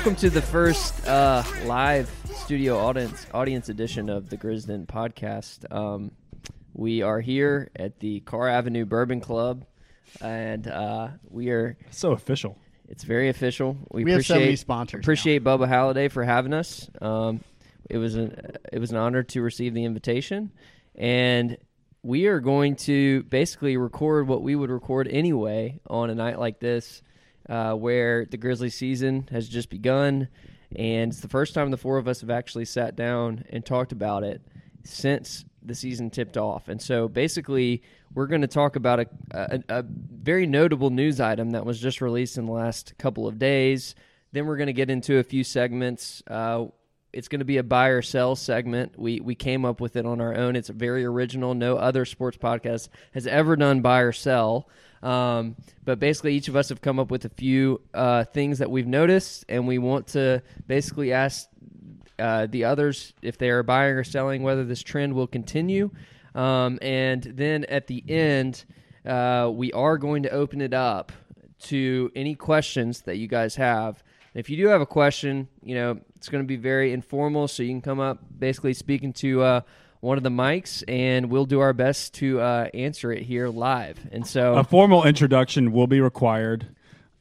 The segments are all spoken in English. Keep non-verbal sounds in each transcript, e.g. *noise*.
welcome to the first uh, live studio audience audience edition of the Grisden podcast. Um, we are here at the Carr Avenue Bourbon Club, and uh, we are. So official. It's very official. We, We have so appreciate many sponsors appreciate Bubba Halliday for having us. Um, it was an it was an honor to receive the invitation, and we are going to basically record what we would record anyway on a night like this, uh, where the Grizzly season has just begun, and it's the first time the four of us have actually sat down and talked about it since the season tipped off. And so basically, we're going to talk about a, a, a very notable news item that was just released in the last couple of days. Then we're going to get into a few segments. Uh, it's going to be a buy or sell segment. We we came up with it on our own. It's very original. No other sports podcast has ever done buy or sell. Um, but basically, each of us have come up with a few uh, things that we've noticed, and we want to basically ask uh, the others if they are buying or selling, whether this trend will continue. Um, and then at the end, uh, we are going to open it up to any questions that you guys have. If you do have a question, you know, it's going to be very informal, so you can come up basically speaking to uh, one of the mics, and we'll do our best to uh, answer it here live. And so, A formal introduction will be required.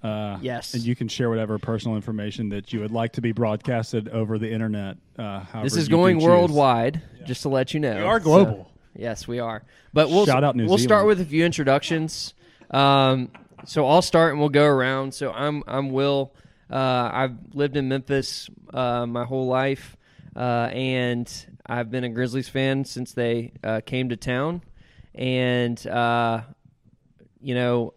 Uh, Yes. And you can share whatever personal information that you would like to be broadcasted over the internet. Uh, this is going choose. worldwide, just to let you know. We are So- global. yes, we are. But we'll Shout out New we'll start with a few introductions. Um, so I'll start and we'll go around. So I'm I'm Will. Uh, I've lived in Memphis uh, my whole life, uh, and I've been a Grizzlies fan since they uh, came to town. And uh, you know,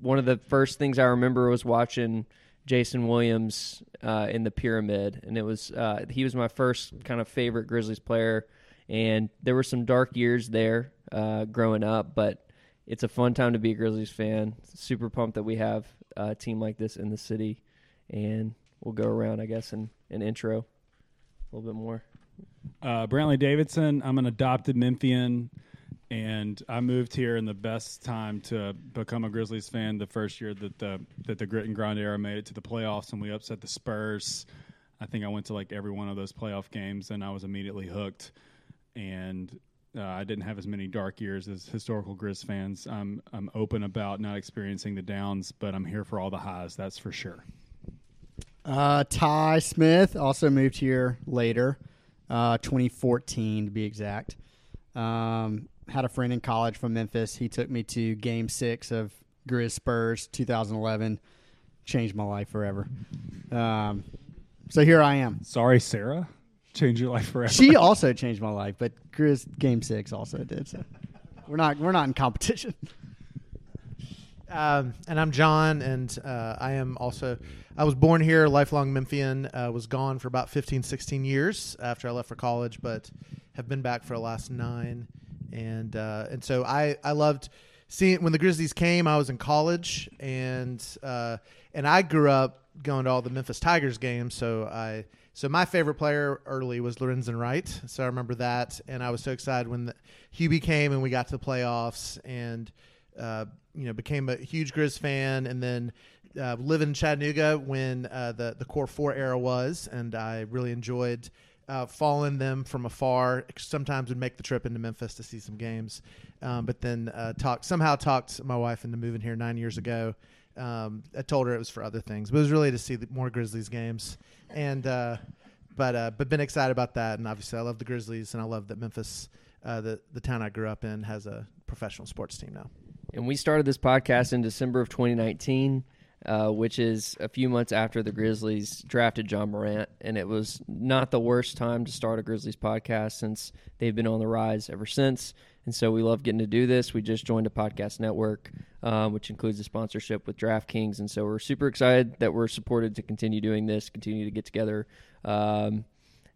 one of the first things I remember was watching Jason Williams uh, in the Pyramid, and it was uh, he was my first kind of favorite Grizzlies player. And there were some dark years there uh, growing up, but it's a fun time to be a Grizzlies fan. Super pumped that we have a team like this in the city, and we'll go around, I guess, and an intro a little bit more. Uh, Brantley Davidson. I'm an adopted Memphian, and I moved here in the best time to become a Grizzlies fan. The first year that the that the grit and grind era made it to the playoffs, and we upset the Spurs. I think I went to like every one of those playoff games, and I was immediately hooked. And uh, I didn't have as many dark years as historical Grizz fans. I'm I'm open about not experiencing the downs, but I'm here for all the highs. That's for sure. Uh, Ty Smith also moved here later, uh, 2014 to be exact. Um, had a friend in college from Memphis. He took me to Game Six of Grizz Spurs 2011. Changed my life forever. Um, so here I am. Sorry, Sarah. Change your life forever. She also changed my life, but Grizz Game Six also did. So we're not we're not in competition. Um, and I'm John, and uh, I am also. I was born here, lifelong Memphian. Uh, was gone for about 15, 16 years after I left for college, but have been back for the last nine. And uh, and so I I loved seeing when the Grizzlies came. I was in college, and uh, and I grew up going to all the Memphis Tigers games. So I so my favorite player early was Lorenzen Wright. So I remember that, and I was so excited when the, Hubie came and we got to the playoffs and uh, you know, became a huge Grizz fan, and then uh, in Chattanooga when uh, the the Core Four era was, and I really enjoyed uh, following them from afar. Sometimes would make the trip into Memphis to see some games, um, but then uh, talked somehow talked my wife into moving here nine years ago. Um, I told her it was for other things, but it was really to see more Grizzlies games, and uh, but uh, but been excited about that, and obviously I love the Grizzlies, and I love that Memphis, uh, the the town I grew up in, has a professional sports team now. And we started this podcast in December of 2019, uh, which is a few months after the Grizzlies drafted Ja Morant. And it was not the worst time to start a Grizzlies podcast since they've been on the rise ever since. And so we love getting to do this. We just joined a podcast network, um, which includes a sponsorship with DraftKings. And so we're super excited that we're supported to continue doing this, continue to get together um,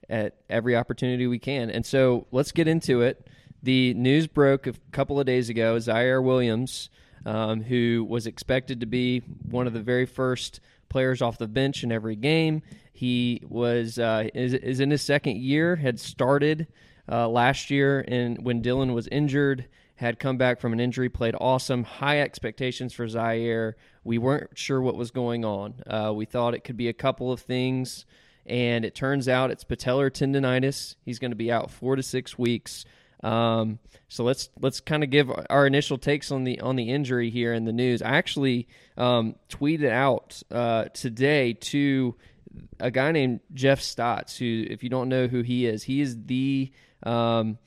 at every opportunity we can. And so let's get into it. The news broke a couple of days ago. Ziaire Williams, um, who was expected to be one of the very first players off the bench in every game, he was uh, is, is in his second year. Had started uh, last year, and when Dillon was injured, had come back from an injury, played awesome, high expectations for Ziaire. We weren't sure what was going on. Uh, we thought it could be a couple of things, and it turns out it's patellar tendonitis. He's going to be out four to six weeks. Um, so let's let's kind of give our initial takes on the on the injury here in the news. I actually um, tweeted out uh, today to a guy named Jeff Stotts, who, if you don't know who he is, he is the um,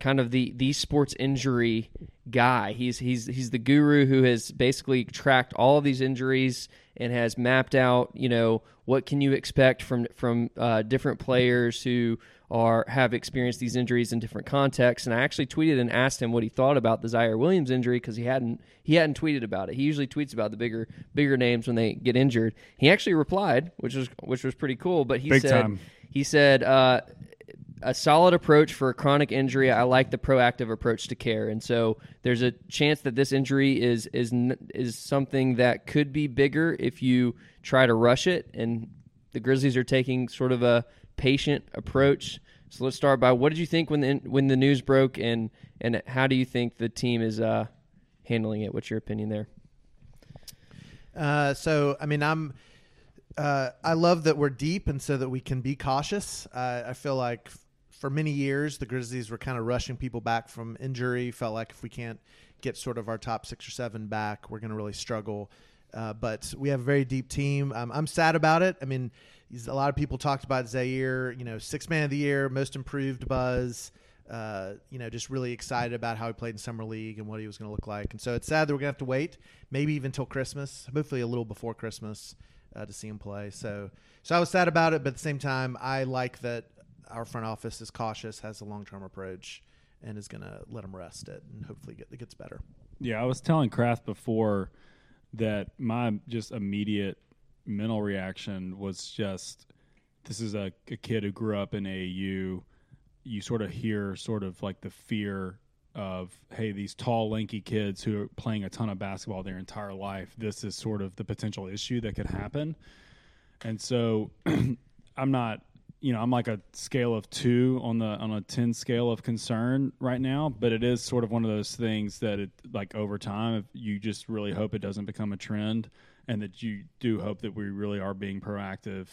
kind of the the sports injury guy. He's he's he's the guru who has basically tracked all of these injuries and has mapped out, you know, what can you expect from from uh, different players who are have experienced these injuries in different contexts. And I actually tweeted and asked him what he thought about the Ziaire Williams injury because he hadn't he hadn't tweeted about it. He usually tweets about the bigger bigger names when they get injured. He actually replied, which was which was pretty cool. But he Big said time. he said. Uh, a solid approach for a chronic injury. I like the proactive approach to care, and so there's a chance that this injury is is is something that could be bigger if you try to rush it. And the Grizzlies are taking sort of a patient approach. So let's start by what did you think when the when the news broke, and and how do you think the team is uh, handling it? What's your opinion there? Uh, so I mean, I'm. Uh, I love that we're deep, and so that we can be cautious. Uh, I feel like for many years the Grizzlies were kind of rushing people back from injury. Felt like if we can't get sort of our top six or seven back, we're going to really struggle. Uh, but we have a very deep team. Um, I'm sad about it. I mean, a lot of people talked about Ziaire, you know, six man of the year, most improved buzz. Uh, you know, just really excited about how he played in summer league and what he was going to look like. And so it's sad that we're going to have to wait, maybe even till Christmas, hopefully a little before Christmas, uh, to see him play. So, so I was sad about it, but at the same time, I like that our front office is cautious, has a long term approach, and is going to let him rest it, and hopefully get, it gets better. Yeah, I was telling Kraft before that my just immediate mental reaction was just this is a, a kid who grew up in AAU. You sort of hear sort of like the fear of hey these tall lanky kids who are playing a ton of basketball their entire life this is sort of the potential issue that could happen and so *clears throat* i'm not you know i'm like a scale of two on the on a 10 scale of concern right now but it is sort of one of those things that it like over time if you just really hope it doesn't become a trend and that you do hope that we really are being proactive.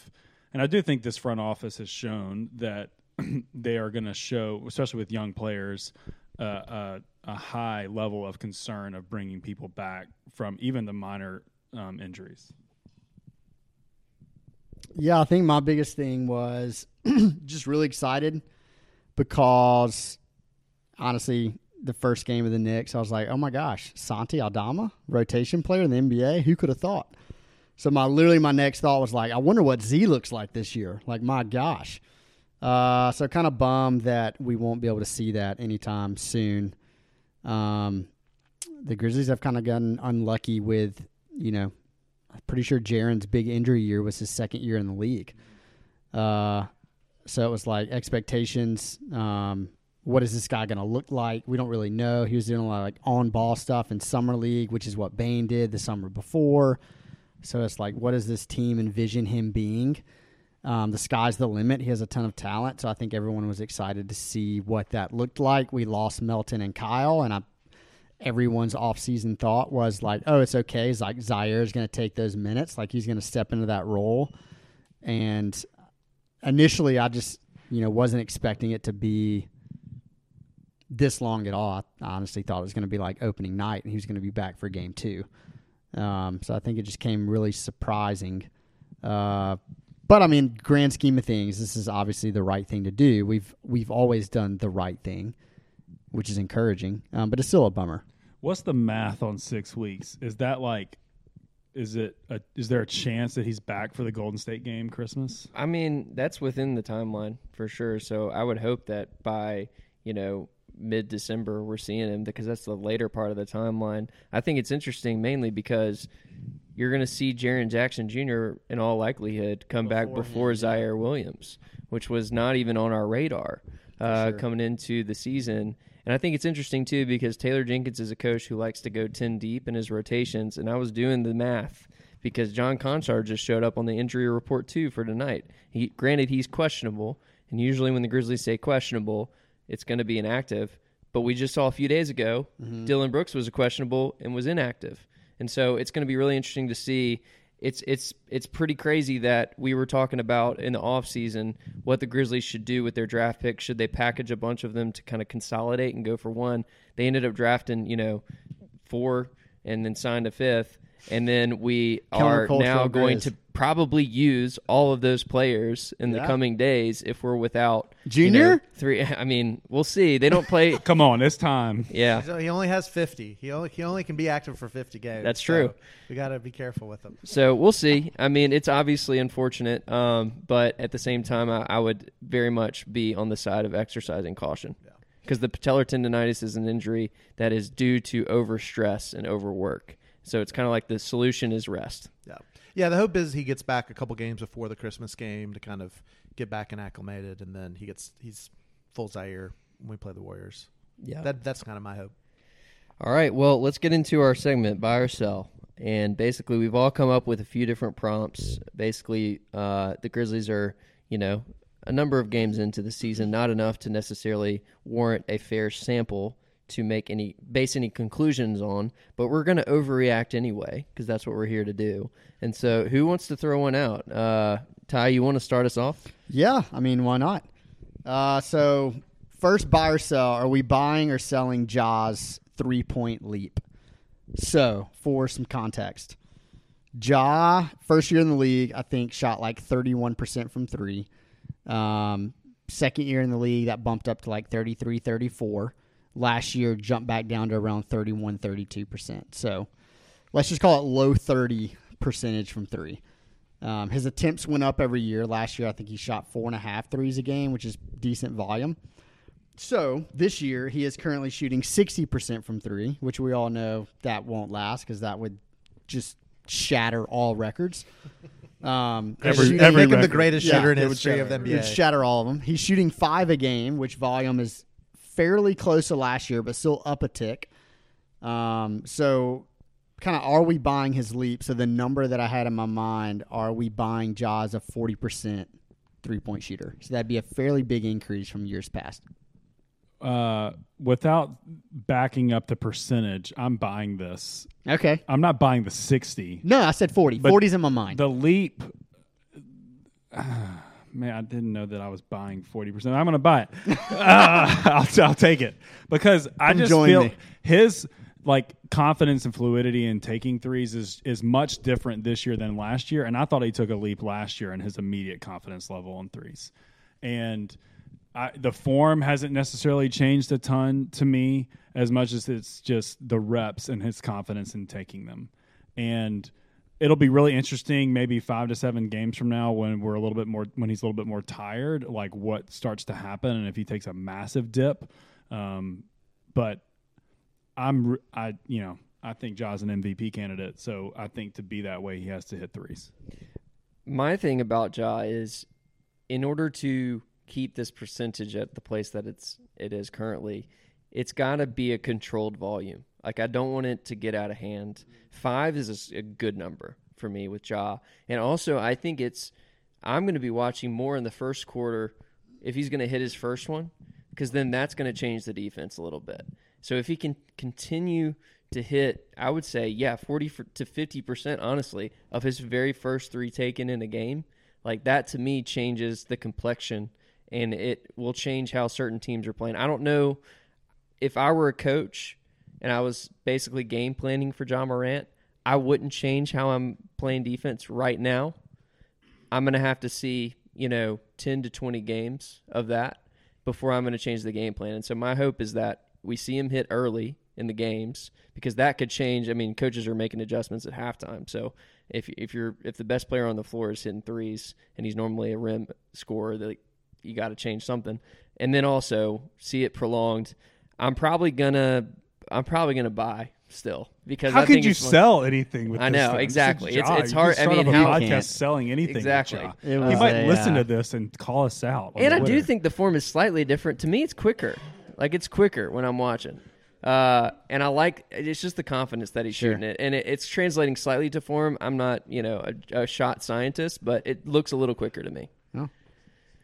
And i do think this front office has shown that *clears throat* they are going to show especially with young players uh, a, a high level of concern of bringing people back from even the minor um, injuries Yeah, I think my biggest thing was *clears throat* just really excited because honestly, the first game of the Knicks, I was like, oh my gosh, Santi Aldama, rotation player in the NBA. Who could have thought? So my literally my next thought was like, I wonder what Z looks like this year. Like my gosh. Uh, so kind of bummed that we won't be able to see that anytime soon. Um, the Grizzlies have kind of gotten unlucky with, you know, I'm pretty sure Jaren's big injury year was his second year in the league. Uh, so it was like expectations. Um, what is this guy going to look like? We don't really know. He was doing a lot of like on ball stuff in summer league, which is what Bane did the summer before. So it's like, what does this team envision him being? Um, the sky's the limit. He has a ton of talent, so I think everyone was excited to see what that looked like. We lost Melton and Kyle, and I, everyone's offseason thought was like, oh, it's okay. It's like Ziaire is going to take those minutes, like he's going to step into that role. And initially, I just you know wasn't expecting it to be this long at all. I honestly thought it was going to be like opening night, and he was going to be back for game two. Um, so I think it just came really surprising. Uh, but I mean, grand scheme of things, this is obviously the right thing to do. We've we've always done the right thing, which is encouraging. Um, but it's still a bummer. What's the math on six weeks? Is that like, is it? A, is there a chance that he's back for the Golden State game Christmas? I mean, that's within the timeline for sure. So I would hope that by, you know, mid December we're seeing him because that's the later part of the timeline. I think it's interesting mainly because you're going to see Jaren Jackson Jr. in all likelihood come back before Ziaire Williams, which was not even on our radar uh, coming into the season. And I think it's interesting too because Taylor Jenkins is a coach who likes to go 10 deep in his rotations. And I was doing the math because John Konchar just showed up on the injury report too for tonight. He granted he's questionable, and usually when the Grizzlies say questionable, it's going to be inactive. but we just saw a few days ago mm-hmm. Dillon Brooks was a questionable and was inactive, and so it's going to be really interesting to see. It's it's it's pretty crazy that we were talking about in the offseason what the Grizzlies should do with their draft picks. Should they package a bunch of them to kind of consolidate and go for one? They ended up drafting, you know, four and then signed a fifth, and then we are Countercultural now going to probably use all of those players in the Yeah. coming days if we're without you Junior? know, three. I mean, we'll see. They don't play. *laughs* Come on, it's time. yeah, So he only has 50. He only he only can be active for 50 games. That's so true. we got to be careful with him. so we'll see. I mean, it's obviously unfortunate, um, but at the same time, I, I would very much be on the side of exercising caution because the patellar tendonitis is an injury that is due to overstress and overwork. So it's kind of like the solution is rest. Yeah. Yeah, the hope is he gets back a couple games before the Christmas game to kind of get back and acclimated and then he gets he's full Ziaire when we play the Warriors. Yeah. That that's kind of my hope. All right, well, let's get into our segment, buy or sell. And basically, we've all come up with a few different prompts. Basically, uh, the Grizzlies are, you know, a number of games into the season, not enough to necessarily warrant a fair sample to make any base any conclusions on. But we're going to overreact anyway because that's what we're here to do. And so, who wants to throw one out? Uh, Ty, you want to start us off? Yeah, I mean, why not? Uh, so, first buy or sell. Are we buying or selling Ja's three point leap? So, for some context, Ja, first year in the league, I think shot like 31% from three. Um, second year in the league, that bumped up to like 33, 34. Last year, jumped back down to around 31, 32%. So, let's just call it low 30 percentage from three. Um, his attempts went up every year. Last year, I think he shot four and a half threes a game, which is decent volume. So this year, he is currently shooting 60% from three, which we all know that won't last because that would just shatter all records. *laughs* Um, Every- shooting- every Make him the record. greatest Yeah, shooter in it would history shatter- of the It would NBA. shatter all of them. He's shooting five a game, which volume is fairly close to last year, but still up a tick. Um, so, kind of, are we buying his leap? So, the number that I had in my mind, are we buying Ja's a 40% three point shooter? So, that'd be a fairly big increase from years past. Uh, without backing up the percentage, I'm buying this. Okay. I'm not buying the 60. No, I said 40. 40's in my mind. The leap. Man, I didn't know that I was buying 40%. I'm going to buy it. *laughs* Uh, I'll, I'll take it because I Come just feel me. his like confidence and fluidity in taking threes is is much different this year than last year. And I thought he took a leap last year in his immediate confidence level on threes. And I, the form hasn't necessarily changed a ton to me as much as it's just the reps and his confidence in taking them. And it'll be really interesting maybe five to seven games from now when we're a little bit more when he's a little bit more tired like what starts to happen and if he takes a massive dip um, but i'm i you know i think Ja's an mvp candidate so i think to be that way he has to hit threes My thing about Ja is, in order to keep this percentage at the place that it's it is currently, it's got to be a controlled volume. Like I don't want it to get out of hand. Five is a good number for me with Ja, and also I think it's I'm going to be watching more in the first quarter if he's going to hit his first one, because then that's going to change the defense a little bit. So if he can continue to hit, I would say, yeah, 40 to 50%, honestly, of his very first three taken in a game, like that to me changes the complexion and it will change how certain teams are playing. I don't know if I were a coach and I was basically game planning for Ja Morant, I wouldn't change how I'm playing defense right now. I'm going to have to see, you know, 10 to 20 games of that before I'm going to change the game plan. And so my hope is that we see him hit early in the games because that could change. I mean, coaches are making adjustments at halftime. So if if you're if the best player on the floor is hitting threes and he's normally a rim scorer, that you got to change something. And then also see it prolonged. I'm probably gonna I'm probably gonna buy still because how I could think you it's fun- sell anything with I this know, thing? exactly. This is It's- it's You hard- could I mean, how- podcast Can't. selling anything Exactly. Ja. It he might a, listen uh, to this and call us out And I do think the form is slightly different. To me, it's quicker. Like it's quicker when I'm watching. Uh, and I like it's just the confidence that he's shooting it, and it, it's translating slightly to form. I'm not, you know, a, a shot scientist, but it looks a little quicker to me.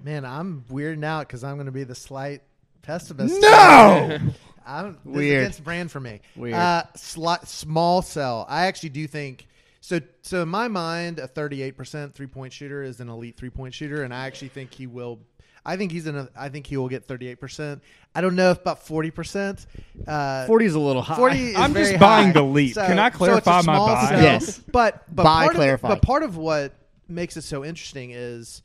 Man, I'm weirding out because I'm going to be the slight pessimist. no *laughs* I don't. This Weird. is against brand for me. Weird. Uh, sli- small cell. I actually do think so. So in my mind, a 38% three point shooter is an elite three point shooter, and I actually think he will. I think he's in. A, I think he will get 38%. I don't know if about 40%. Uh, 40 is a little high. 40 is I'm just buying high. the leap. Can I clarify it's a my small buy? cell, Yes. But but Buy, part clarify. Of, but part of what makes it so interesting is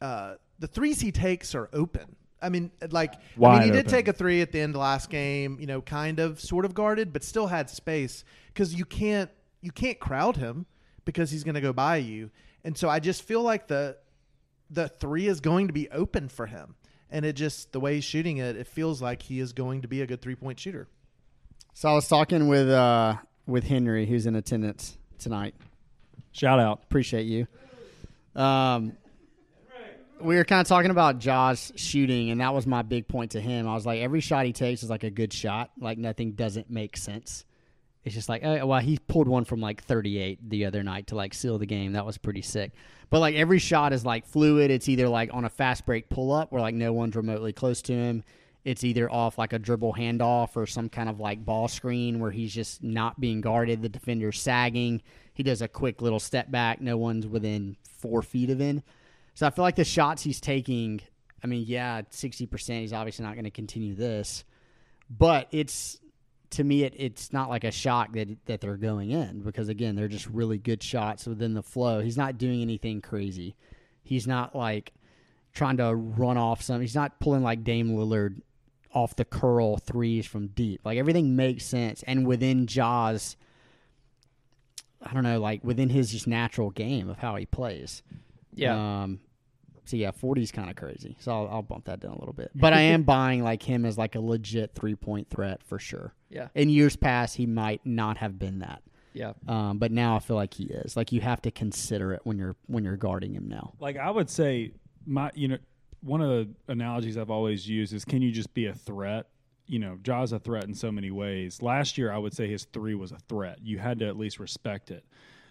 uh, the threes he takes are open. I mean, like I mean, he did open. take a three at the end of last game. You know, kind of, sort of guarded, but still had space because you can't you can't crowd him because he's going to go by you. And so I just feel like the the three is going to be open for him. And it just the way he's shooting it, it feels like he is going to be a good three point shooter. So I was talking with uh, with Henry, who's in attendance tonight. Shout out. Appreciate you. Um, we were kind of talking about Ja's shooting, and that was my big point to him. I was like, every shot he takes is like a good shot. Like nothing doesn't make sense. It's just like, oh, well, he pulled one from like 38 the other night to like seal the game. That was pretty sick. But like every shot is like fluid. It's either like on a fast break pull up where like no one's remotely close to him. It's either off like a dribble handoff or some kind of like ball screen where he's just not being guarded. The defender's sagging. He does a quick little step back. No one's within four feet of him. So I feel like the shots he's taking, I mean, yeah, 60%. He's obviously not going to continue this. But it's, to me, it, it's not like a shock that, that they're going in because, again, they're just really good shots within the flow. He's not doing anything crazy. He's not like trying to run off some. He's not pulling like Dame Lillard off the curl threes from deep. Like everything makes sense. And within Ja's, I don't know, like within his just natural game of how he plays. Yeah. Um, so yeah, 40 is kind of crazy. So I'll, I'll bump that down a little bit. *laughs* But I am buying like him as like a legit three point threat for sure. yeah. In years past, he might not have been that. Yeah. Um, but now I feel like he is. Like you have to consider it when you're when you're guarding him now. Like I would say, my you know, one of the analogies I've always used is, can you just be a threat? You know, Ja's a threat in so many ways. Last year, I would say his three was a threat. You had to at least respect it.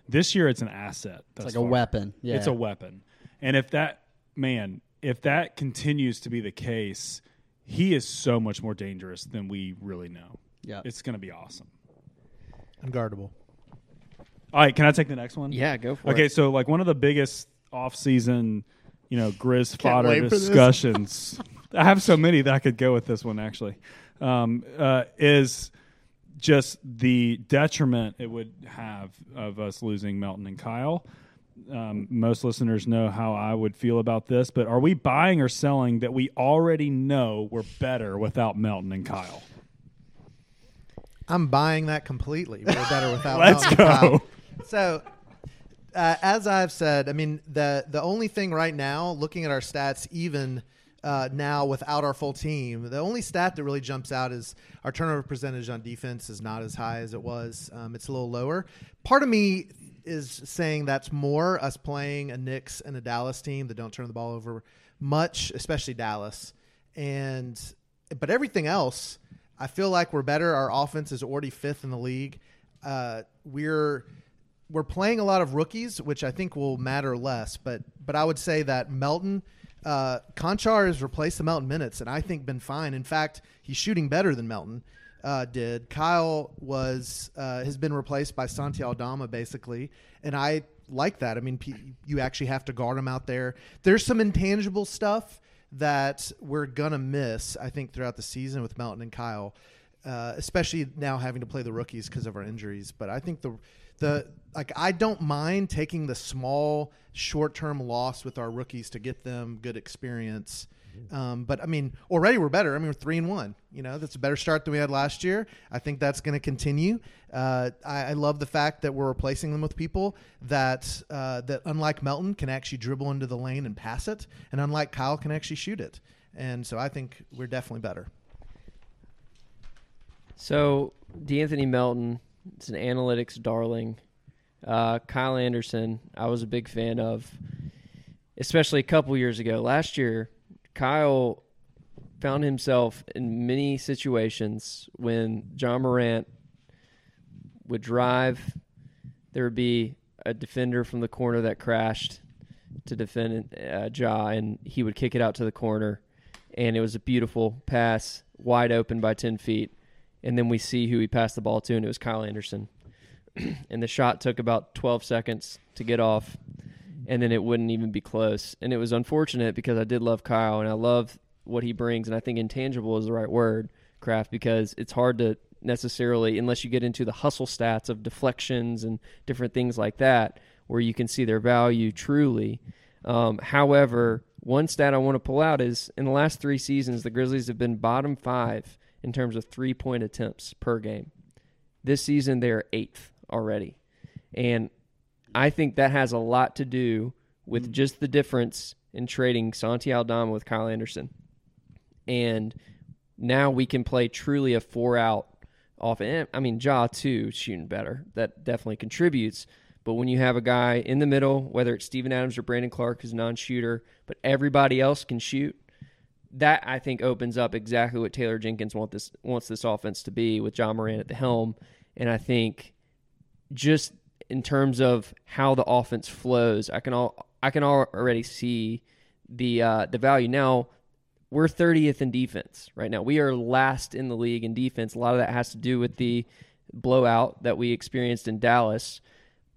This year, it's an asset. It's thus like a weapon. Yeah. It's a weapon. And if that man, if that continues to be the case, he is so much more dangerous than we really know. yeah. It's going to be awesome. Unguardable. All right, can I take the next one? Yeah, go for Okay, it. Okay, so like one of the biggest off-season, you know, Grizz Can't fodder wait for this. discussions. I have so many that I could go with this one actually. Um, uh, is just the detriment it would have of us losing Melton and Kyle. Um, most listeners know how I would feel about this, but are we buying or selling that we already know we're better without Melton and Kyle? I'm buying that completely. We're better without. *laughs* Let's Mountain go. Kyle. So, uh, as I've said, I mean the the only thing right now, looking at our stats, even uh, now without our full team, the only stat that really jumps out is our turnover percentage on defense is not as high as it was. Um, it's a little lower. Part of me is saying that's more us playing a Knicks and a Dallas team that don't turn the ball over much, especially Dallas. And but everything else, I feel like we're better. Our offense is already fifth in the league. Uh, we're we're playing a lot of rookies, which I think will matter less. But but I would say that Melton, uh, Konchar has replaced the Melton minutes, and I think been fine. In fact, he's shooting better than Melton uh, did. Kyle was uh, has been replaced by Santi Aldama basically, and I like that. I mean, p- you actually have to guard him out there. There's some intangible stuff that we're gonna miss, I think, throughout the season with Melton and Kyle, uh, especially now having to play the rookies because of our injuries. But I think the the like I don't mind taking the small short term loss with our rookies to get them good experience. Um, but I mean, already we're better. I mean, we're three and one. You know, that's a better start than we had last year. I think that's going to continue. Uh, I, I love the fact that we're replacing them with people that uh, that unlike Melton can actually dribble into the lane and pass it, and unlike Kyle can actually shoot it. And so I think we're definitely better. So De'Anthony Melton is an analytics darling. Uh, Kyle Anderson, I was a big fan of, especially a couple years ago. Last year, Kyle found himself in many situations when Ja Morant would drive. There would be a defender from the corner that crashed to defend uh, Ja, and he would kick it out to the corner, and it was a beautiful pass, wide open by ten feet and then we see who he passed the ball to, and it was Kyle Anderson. *clears throat* and the shot took about 12 seconds to get off, and then it wouldn't even be close. And it was unfortunate because I did love Kyle, and I love what he brings, and I think intangible is the right word, Kraft, because it's hard to necessarily, unless you get into the hustle stats of deflections and different things like that, where you can see their value truly. Um, however, one stat I want to pull out is in the last three seasons, the Grizzlies have been bottom five in terms of three point attempts per game. This season, they're eighth already. And I think that has a lot to do with mm. just the difference in trading Santi Aldama with Kyle Anderson. And now we can play truly a four out off. And I mean, Ja too shooting better. That definitely contributes. But when you have a guy in the middle, whether it's Steven Adams or Brandon Clarke, who's a non-shooter, but everybody else can shoot, that I think opens up exactly what Taylor Jenkins want this wants this offense to be with John Moran at the helm. And I think just in terms of how the offense flows, I can all I can already see the uh, the value now we're 30th in defense right now. We are last in the league in defense. A lot of that has to do with the blowout that we experienced in Dallas.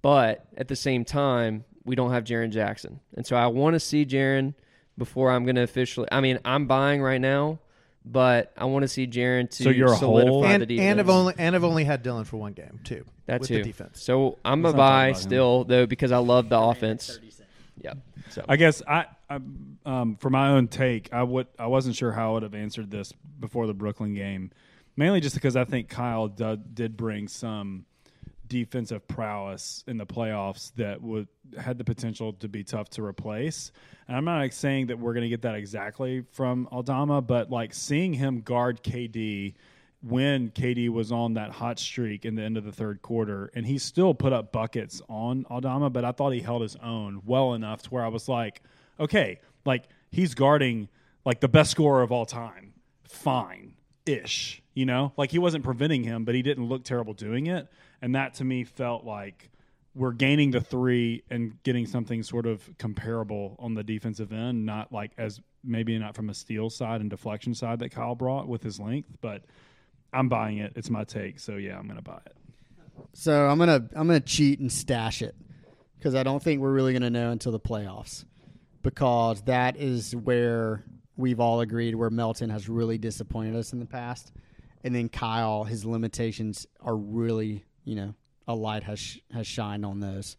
But at the same time, we don't have Jaren Jackson. And so I want to see Jaren before I'm going to officially. I mean, I'm buying right now, but I want to see Jaren to So you're a solidify whole- the and, defense. and I've only and I've only had Dillon for one game too. That's with too. the defense. So I'm Let's a not buy about him. still though because I love the offense. Yeah. So I guess I, I um, for my own take, I would I wasn't sure how I would have answered this before the Brooklyn game, mainly just because I think Kyle did, did bring some defensive prowess in the playoffs that would had the potential to be tough to replace. And I'm not like, saying that we're going to get that exactly from Aldama, but like seeing him guard KD when KD was on that hot streak in the end of the third quarter, and he still put up buckets on Aldama, but I thought he held his own well enough to where I was like, okay, like he's guarding like the best scorer of all time, fine ish, you know, like he wasn't preventing him, but he didn't look terrible doing it, and that to me felt like we're gaining the three and getting something sort of comparable on the defensive end, not like as maybe not from a steal side and deflection side that Kyle brought with his length, but I'm buying it. It's my take, so yeah, I'm gonna buy it. So I'm gonna I'm gonna cheat and stash it because I don't think we're really gonna know until the playoffs because that is where we've all agreed where Melton has really disappointed us in the past, and then Kyle his limitations are really you know a light has sh- has shined on those.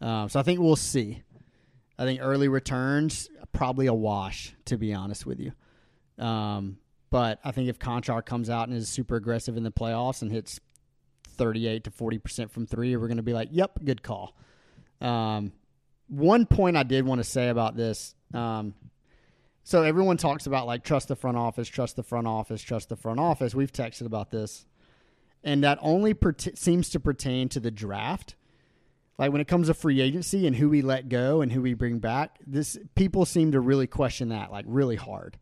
Um, so I think we'll see. I think early returns probably a wash to be honest with you. Um, but I think if Konchar comes out and is super aggressive in the playoffs and hits 38 to 40% from three, we're going to be like, yep, good call. Um, one point I did want to say about this. Um, so everyone talks about like trust the front office, trust the front office, trust the front office. We've texted about this. And that only seems to pertain to the draft. Like when it comes to free agency and who we let go and who we bring back, this people seem to really question that like really hard.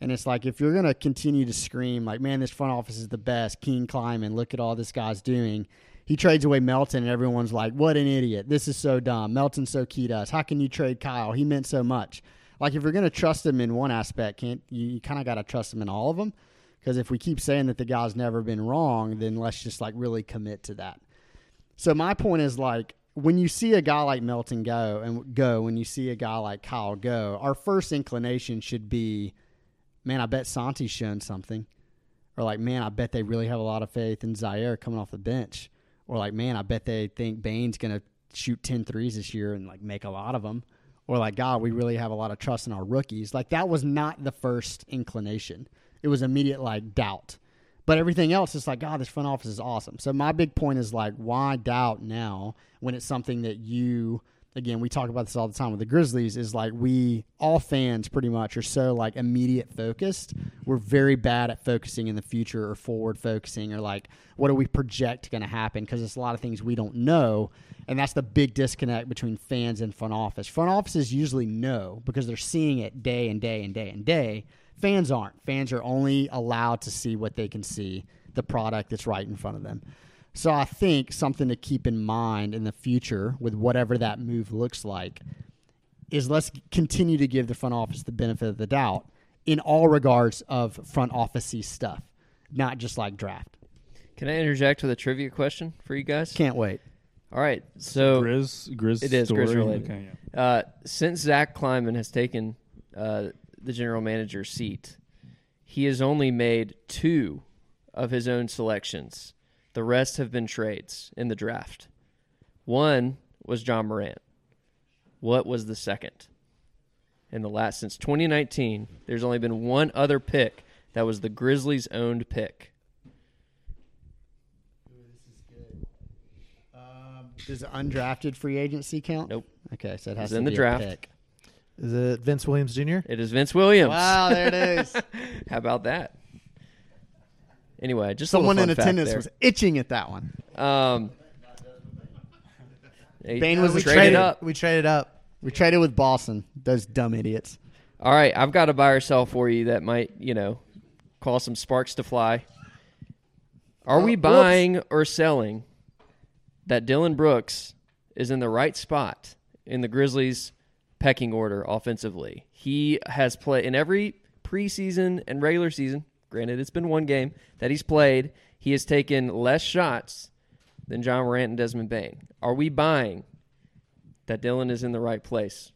And it's like if you're gonna continue to scream like, "Man, this front office is the best," Keen Kleiman, look at all this guy's doing. He trades away Melton, and everyone's like, "What an idiot! This is so dumb. Melton's so key to us. How can you trade Kyle? He meant so much." Like if you're gonna trust him in one aspect, can't you? You kind of got to trust him in all of them. Because if we keep saying that the guy's never been wrong, then let's just like really commit to that. So my point is like when you see a guy like Melton go and go, when you see a guy like Kyle go, our first inclination should be man, I bet Santi's shown something. Or like, man, I bet they really have a lot of faith in Ziaire coming off the bench. Or like, man, I bet they think Bane's going to shoot 10 threes this year and like make a lot of them. Or like, God, we really have a lot of trust in our rookies. Like that was not the first inclination. It was immediate like doubt. But everything else is like, God, this front office is awesome. So my big point is like, why doubt now when it's something that you again, we talk about this all the time with the Grizzlies, is like we all fans pretty much are so like immediate focused. We're very bad at focusing in the future or forward focusing or like what do we project going to happen because it's a lot of things we don't know. And that's the big disconnect between fans and front office. Front offices usually know because they're seeing it day and day and day and day. Fans aren't. Fans are only allowed to see what they can see, the product that's right in front of them. So I think something to keep in mind in the future with whatever that move looks like is let's continue to give the front office the benefit of the doubt in all regards of front officey stuff, not just like draft. Can I interject with a trivia question for you guys? Can't wait. All right. So Grizz, Grizz It is story? Grizz related. Okay, yeah. uh, since Zach Kleiman has taken uh, the general manager's seat, he has only made two of his own selections. The rest have been trades in the draft. One was Ja Morant. What was the second? In the last since 2019, there's only been one other pick that was the Grizzlies' owned pick. Um, does undrafted free agency count? Nope. Okay, so it has It's to in the be a draft. pick. Is it Vince Williams Jr.? It is Vince Williams. Wow, there it is. *laughs* How about that? Anyway, just a little Someone in fun fact attendance there. was itching at that one. Um, Bane was we a traded trade up. We traded up. We traded with Boston. Those dumb idiots. All right, I've got a buy or sell for you that might, you know, cause some sparks to fly. Are Oh, we whoops. buying or selling that Dillon Brooks is in the right spot in the Grizzlies' pecking order offensively? He has played in every preseason and regular season. Granted, it's been one game that he's played. He has taken less shots than Ja Morant and Desmond Bane. Are we buying that Dillon is in the right place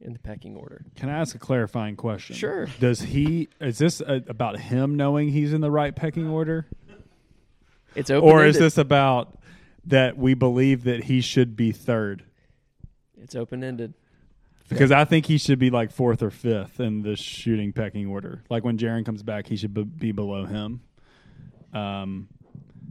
in the pecking order? Can I ask a clarifying question? Sure. Does he? Is this uh about him knowing he's in the right pecking order, It's open. or is this about that we believe that he should be third? It's open ended. Because I think he should be like fourth or fifth in the shooting pecking order. Like when Jaren comes back, he should be- be below him. Um,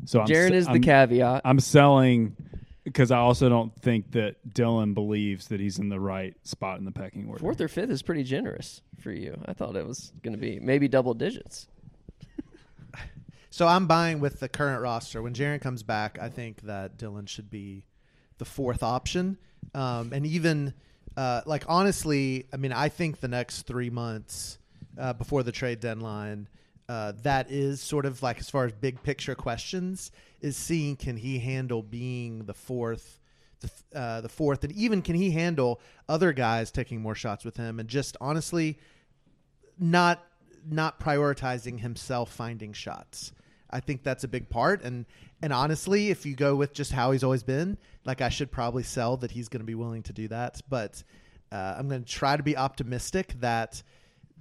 so I'm, Jaren is the I'm- caveat. I'm selling because I also don't think that Dillon believes that he's in the right spot in the pecking order. Fourth or fifth is pretty generous for you. I thought it was going to be maybe double digits. *laughs* So I'm buying with the current roster. When Jaren comes back, I think that Dillon should be the fourth option. Um, and even uh, like honestly, I mean, I think the next three months uh, before the trade deadline, uh, that is sort of like as far as big picture questions is seeing can he handle being the fourth, the, uh, the fourth, and even can he handle other guys taking more shots with him, and just honestly, not not prioritizing himself finding shots. I think that's a big part. And and honestly, if you go with just how he's always been, like I should probably sell that he's going to be willing to do that, but uh, I'm going to try to be optimistic that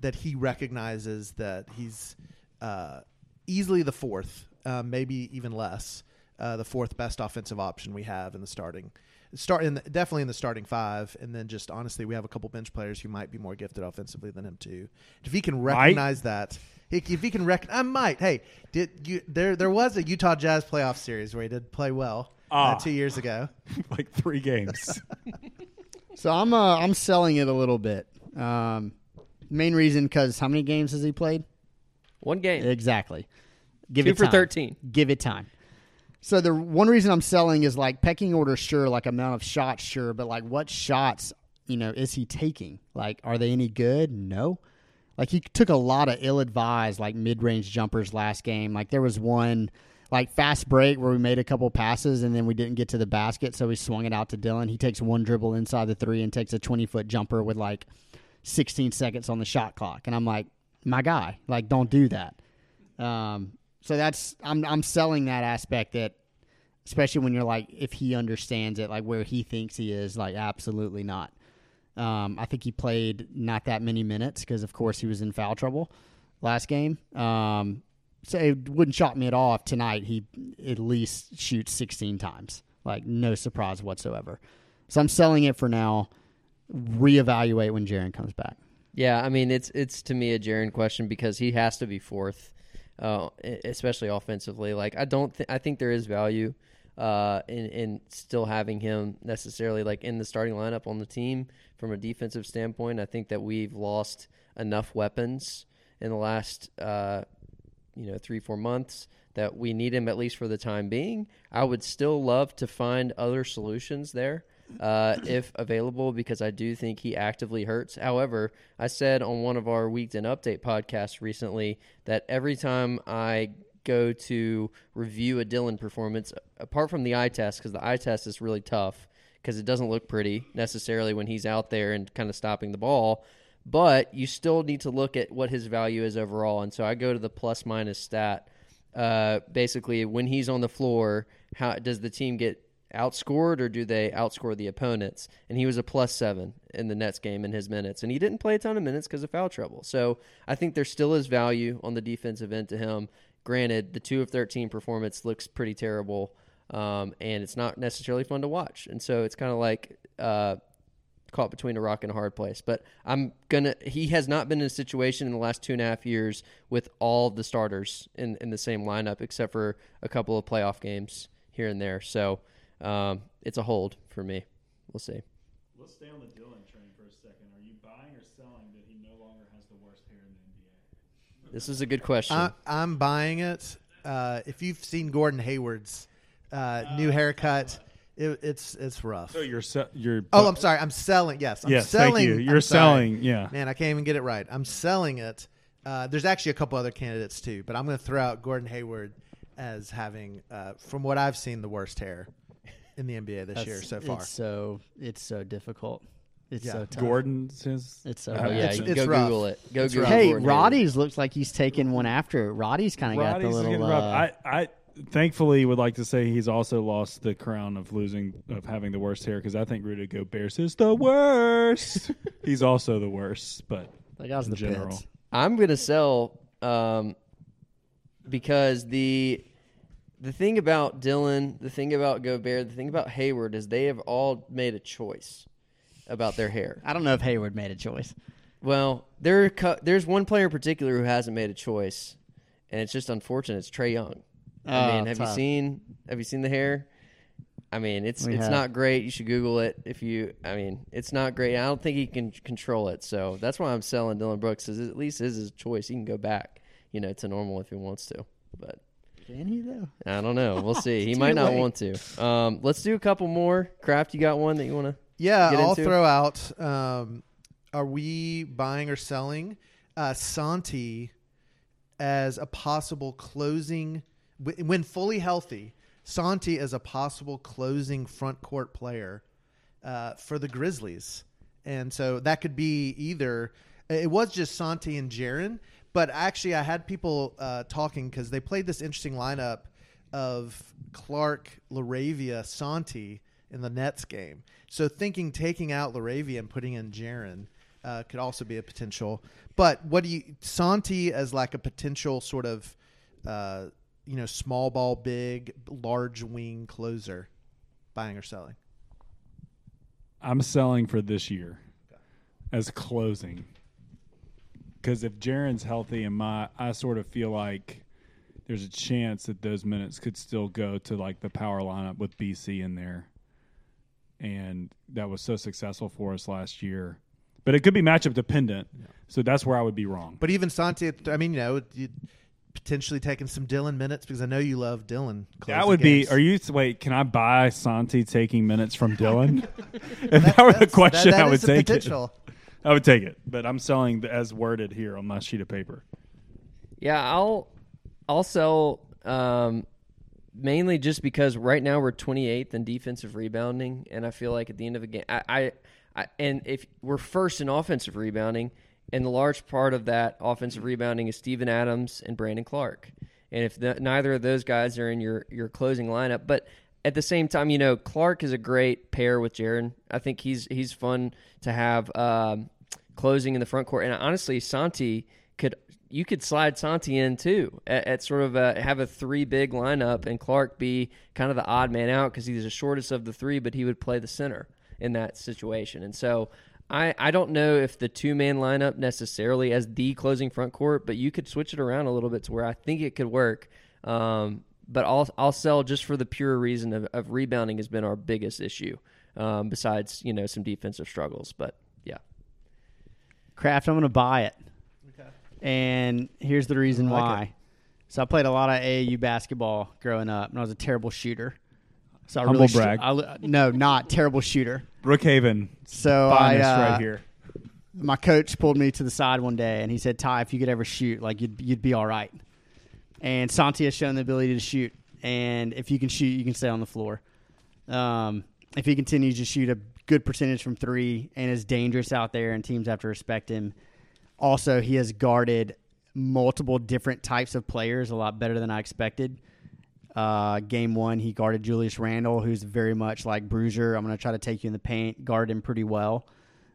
that he recognizes that he's uh, easily the fourth, uh, maybe even less, uh, the fourth best offensive option we have in the starting start in the, definitely in the starting five, and then just honestly, we have a couple bench players who might be more gifted offensively than him too. If he can recognize that, if if he can rec, I might. Hey, did you there? There was a Utah Jazz playoff series where he did play well Ah. uh, two years ago. *laughs* like three games. *laughs* So I'm uh, I'm selling it a little bit. Um, main reason because how many games has he played? One game. Exactly. Give Two it for time. 13. Give it time. So the one reason I'm selling is like pecking order, sure, like amount of shots, sure, but like what shots, you know, is he taking? Like, are they any good? No. Like he took a lot of ill-advised like mid-range jumpers last game. Like there was one like fast break where we made a couple passes and then we didn't get to the basket, so we swung it out to Dillon. He takes one dribble inside the three and takes a 20-foot jumper with like 16 seconds on the shot clock, and I'm like, my guy, like don't do that. Um, so that's I'm I'm selling that aspect that especially when you're like if he understands it like where he thinks he is like absolutely not. Um, I think he played not that many minutes because of course he was in foul trouble last game. Um, so it wouldn't shock me at all if tonight he at least shoots 16 times. Like no surprise whatsoever. So I'm selling it for now. Reevaluate when Jaren comes back. Yeah, I mean it's it's to me a Jaren question because he has to be fourth, uh, especially offensively. Like I don't, th- I think there is value uh, in in still having him necessarily like in the starting lineup on the team from a defensive standpoint. I think that we've lost enough weapons in the last uh, you know three four months that we need him at least for the time being. I would still love to find other solutions there uh, if available because I do think he actively hurts. However, I said on one of our weekend update podcasts recently that every time I go to review a Dillon performance, apart from the eye test, because the eye test is really tough because it doesn't look pretty necessarily when he's out there and kind of stopping the ball. But you still need to look at what his value is overall. And so I go to the plus minus stat uh, basically when he's on the floor, how does the team get outscored or do they outscore the opponents? And he was a plus seven in the Nets game in his minutes, and he didn't play a ton of minutes because of foul trouble. So I think there still is value on the defensive end to him. Granted, the two of thirteen performance looks pretty terrible, um, and it's not necessarily fun to watch. And so it's kind of like. Uh, caught between a rock and a hard place. But I'm gonna. He has not been in a situation in the last two and a half years with all the starters in in the same lineup, except for a couple of playoff games here and there. So um, it's a hold for me. We'll see. Let's stay on the Dillon for a second. Are you buying or selling that he no longer has the worst hair in the NBA? This is a good question. I, I'm buying it. Uh, if you've seen Gordon Hayward's uh, new haircut, it, it's it's rough. So you're se- you're. Oh, I'm sorry. I'm selling. Yes, I'm yes, selling. thank you. You're I'm sorry. selling. Yeah. Man, I can't even get it right. I'm selling it. Uh, there's actually a couple other candidates too, but I'm going to throw out Gordon Hayward as having, uh, from what I've seen, the worst hair in the NBA this year so far. It's so it's so difficult. It's Yeah. so tough. Gordon says. It's so. oh hard. yeah, It's- you it's go rough. Google it. Go It's Google. rough. Hey, Gordon Hayward. Roddy's looks like he's taking one after. Roddy's kind of got the little. getting Uh, rough. I, I thankfully would like to say he's also lost the crown of losing of having the worst hair because I think Rudy Gobert is the worst. *laughs* he's also the worst, but that guy's in the general. pits. I'm gonna sell um, because the the thing about Dillon, the thing about Gobert, the thing about Hayward is they have all made a choice about their hair. I don't know if Hayward made a choice. Well, there there's one player in particular who hasn't made a choice, and it's just unfortunate. It's Trae Young. I Oh, mean, have you seen have you seen the hair? I mean, it's We it's have. not great. You should Google it if you. I mean, it's not great. I don't think he can control it. So that's why I'm selling Dillon Brooks. Is at least is his choice. He can go back, you know, to normal if he wants to. But Can he though? I don't know. We'll see. He *laughs* might not late. want to. Um, let's do a couple more. Kraft, you got one that you want to? Yeah, I'll into? throw out. Um, are we buying or selling uh, Santi as a possible closing when fully healthy? Santi as a possible closing front court player uh, for the Grizzlies, and so that could be either. It was just Santi and Jaren, but actually I had people uh, talking because they played this interesting lineup of Clarke, LaRavia, Santi in the Nets game. So thinking taking out LaRavia and putting in Jaren uh, could also be a potential. But what do you Santi as like a potential sort of uh, you know small ball, big, large wing closer, buying or selling? I'm selling for this year as closing. Because if Jaren's healthy and my, I sort of feel like there's a chance that those minutes could still go to like the power lineup with BC in there, and that was so successful for us last year. But it could be matchup dependent, so that's where I would be wrong. But even Santi, I mean, you know, you potentially taking some Dillon minutes because I know you love Dillon. That closing would be. Are you wait? Can I buy Santi taking minutes from Dillon? *laughs* *laughs* if that, were the question, that- that I would take potential. it. I would take it, but I'm selling as worded here on my sheet of paper. Yeah, I'll I'll sell um, mainly just because right now we're 28th in defensive rebounding, and I feel like at the end of the game, I, I, I and if we're first in offensive rebounding, and the large part of that offensive rebounding is Steven Adams and Brandon Clarke, and if the, neither of those guys are in your your closing lineup, but at the same time, you know, Clarke is a great pair with Jaren. I think he's he's fun to have um, closing in the front court, and honestly, Santi you could slide Santi in too at, at sort of a, have a three big lineup, and Clarke be kind of the odd man out because he's the shortest of the three, but he would play the center in that situation, and so. I, I don't know if the two man lineup necessarily as the closing front court, but you could switch it around a little bit to where I think it could work. Um, but I'll I'll sell just for the pure reason of, of rebounding has been our biggest issue. Um, besides you know some defensive struggles, but yeah, Kraft, I'm going to buy it. And here's the reason like why. So I played a lot of AAU basketball growing up, and I was a terrible shooter. So I Humble really brag. I li- no, not terrible shooter. Brookhaven, So I, uh, right here. my coach pulled me to the side one day and he said, "Ty, if you could ever shoot, like you'd you'd be all right." And Santi has shown the ability to shoot, and if you can shoot, you can stay on the floor. Um, if he continues to shoot a good percentage from three and is dangerous out there, and teams have to respect him. Also, he has guarded multiple different types of players a lot better than I expected. Uh, game one, he guarded Julius Randle, who's very much like Bruiser. I'm going to try to take you in the paint, guard him pretty well.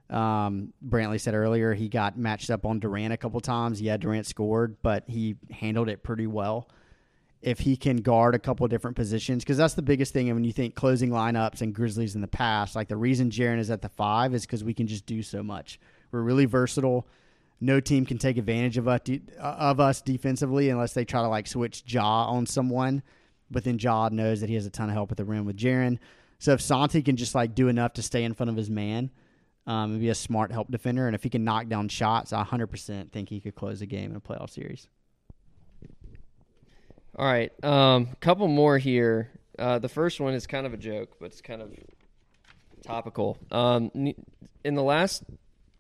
Um, Brantley said earlier he got matched up on Durant a couple times. Yeah, Durant scored, but he handled it pretty well. If he can guard a couple different positions, because that's the biggest thing. And when you think closing lineups and Grizzlies in the past, like the reason Jaren is at the five is because we can just do so much. We're really versatile. No team can take advantage of us, of us defensively unless they try to like switch Ja on someone. But then Ja knows that he has a ton of help at the rim with Jaren. So if Santi can just like do enough to stay in front of his man, um, and be a smart help defender, and if he can knock down shots, I 100% think he could close a game in a playoff series. All right, a um, couple more here. Uh, the first one is kind of a joke, but it's kind of topical. Um, in the last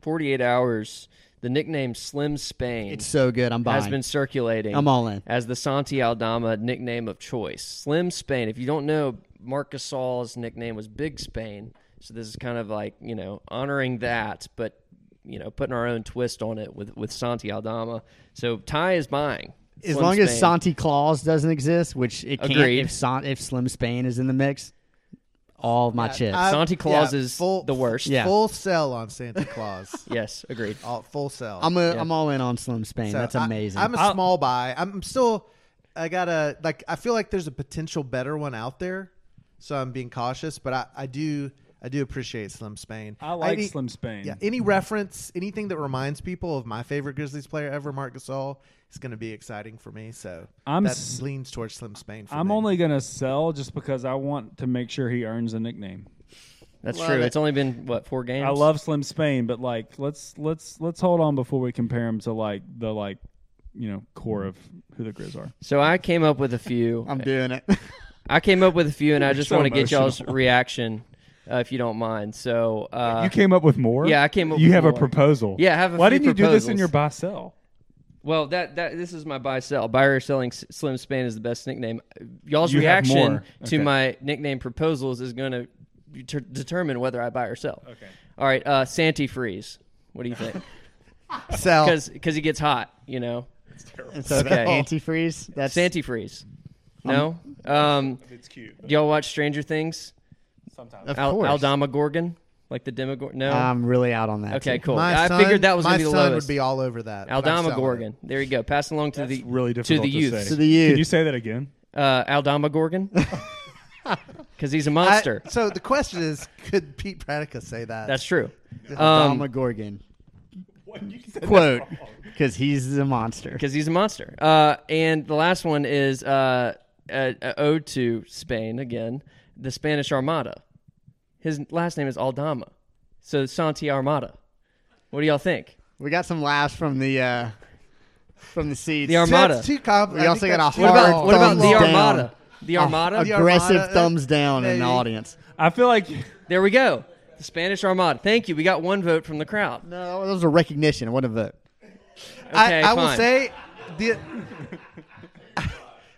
48 hours, the nickname Slim Spain It's so good. I'm buying. has been circulating. I'm all in. as the Santi Aldama nickname of choice. Slim Spain. If you don't know, Marc Gasol's nickname was Big Spain. So this is kind of like you know honoring that, but you know putting our own twist on it with with Santi Aldama. So Ty is buying. As Slim long as Spain. Santi Claus doesn't exist, which it can't Agreed. if, San, if Slim Spain is in the mix, all of my chips. I- Santi Claus yeah, is full- the worst. Yeah. Full sell on Santa Claus. *laughs* Yes, agreed. all, full sell. I'm a, Yeah. I'm all in on Slim Spain. So That's I- amazing. I'm a I'll- small buy. I'm still. I gotta like. I feel like there's a potential better one out there, so I'm being cautious. But I, I do. I do appreciate Slim Spain. I like Any- Slim Spain. Yeah, any reference, anything that reminds people of my favorite Grizzlies player ever, Marc Gasol, is going to be exciting for me. So I'm that s- leans towards Slim Spain. For I'm me. only gonna sell just because I want to make sure he earns a nickname. That's Love true. it. It's only been what four games. I love Slim Spain, but like let's let's let's hold on before we compare him to like the like you know core of who the Grizz are. So I came up with a few. I'm doing it. I came up with a few, and I You're just so want to get y'all's reaction, uh, if you don't mind. So uh, you came up with more. yeah, I came up with You with have more. a proposal. Yeah, I have a Why few didn't you do this in your buy sell? Well, that that this is my buy sell. Buyer selling Slim Spain is the best nickname. Y'all's You reaction more. to my nickname proposals is going to ter- determine whether I buy or sell. Okay. All right, uh, Santi Freeze. What do you think? *laughs* sell. Because he gets hot, you know. And so Okay. antifreeze. That's antifreeze. No. Um, It's cute. do y'all watch Stranger Things? Sometimes. Of Al- course. Aldama Gorgon, like the Demogorgon. No. I'm really out on that. okay, too. cool. My I son, figured that was my going to be the son lowest. would be all over that. but I'm Aldama selling Gorgon. There you go. Pass along to That's the really difficult the to youths. say. To the youth. Can you say that again? uh, Aldama Gorgon. Because *laughs* he's a monster. I- so the question is, could Pete Pranica say that? That's true. Aldama Um, Gorgon. Quote, because he's a monster. because he's a monster. Uh, and the last one is uh, a, a ode to Spain again, the Spanish Armada. His last name is Aldama, so Santi Armada. What do y'all think? We got some laughs from the uh, from the seats. The Armada. That's too com- We I also think got that's a too What about hard what about thumbs the down. Armada? The A- Armada. The aggressive Armada, thumbs down in the audience. I feel like *laughs* there we go. The Spanish Armada. Thank you. We got one vote from the crowd. No, that was a recognition. What a vote. Okay, I, I will fine. say the.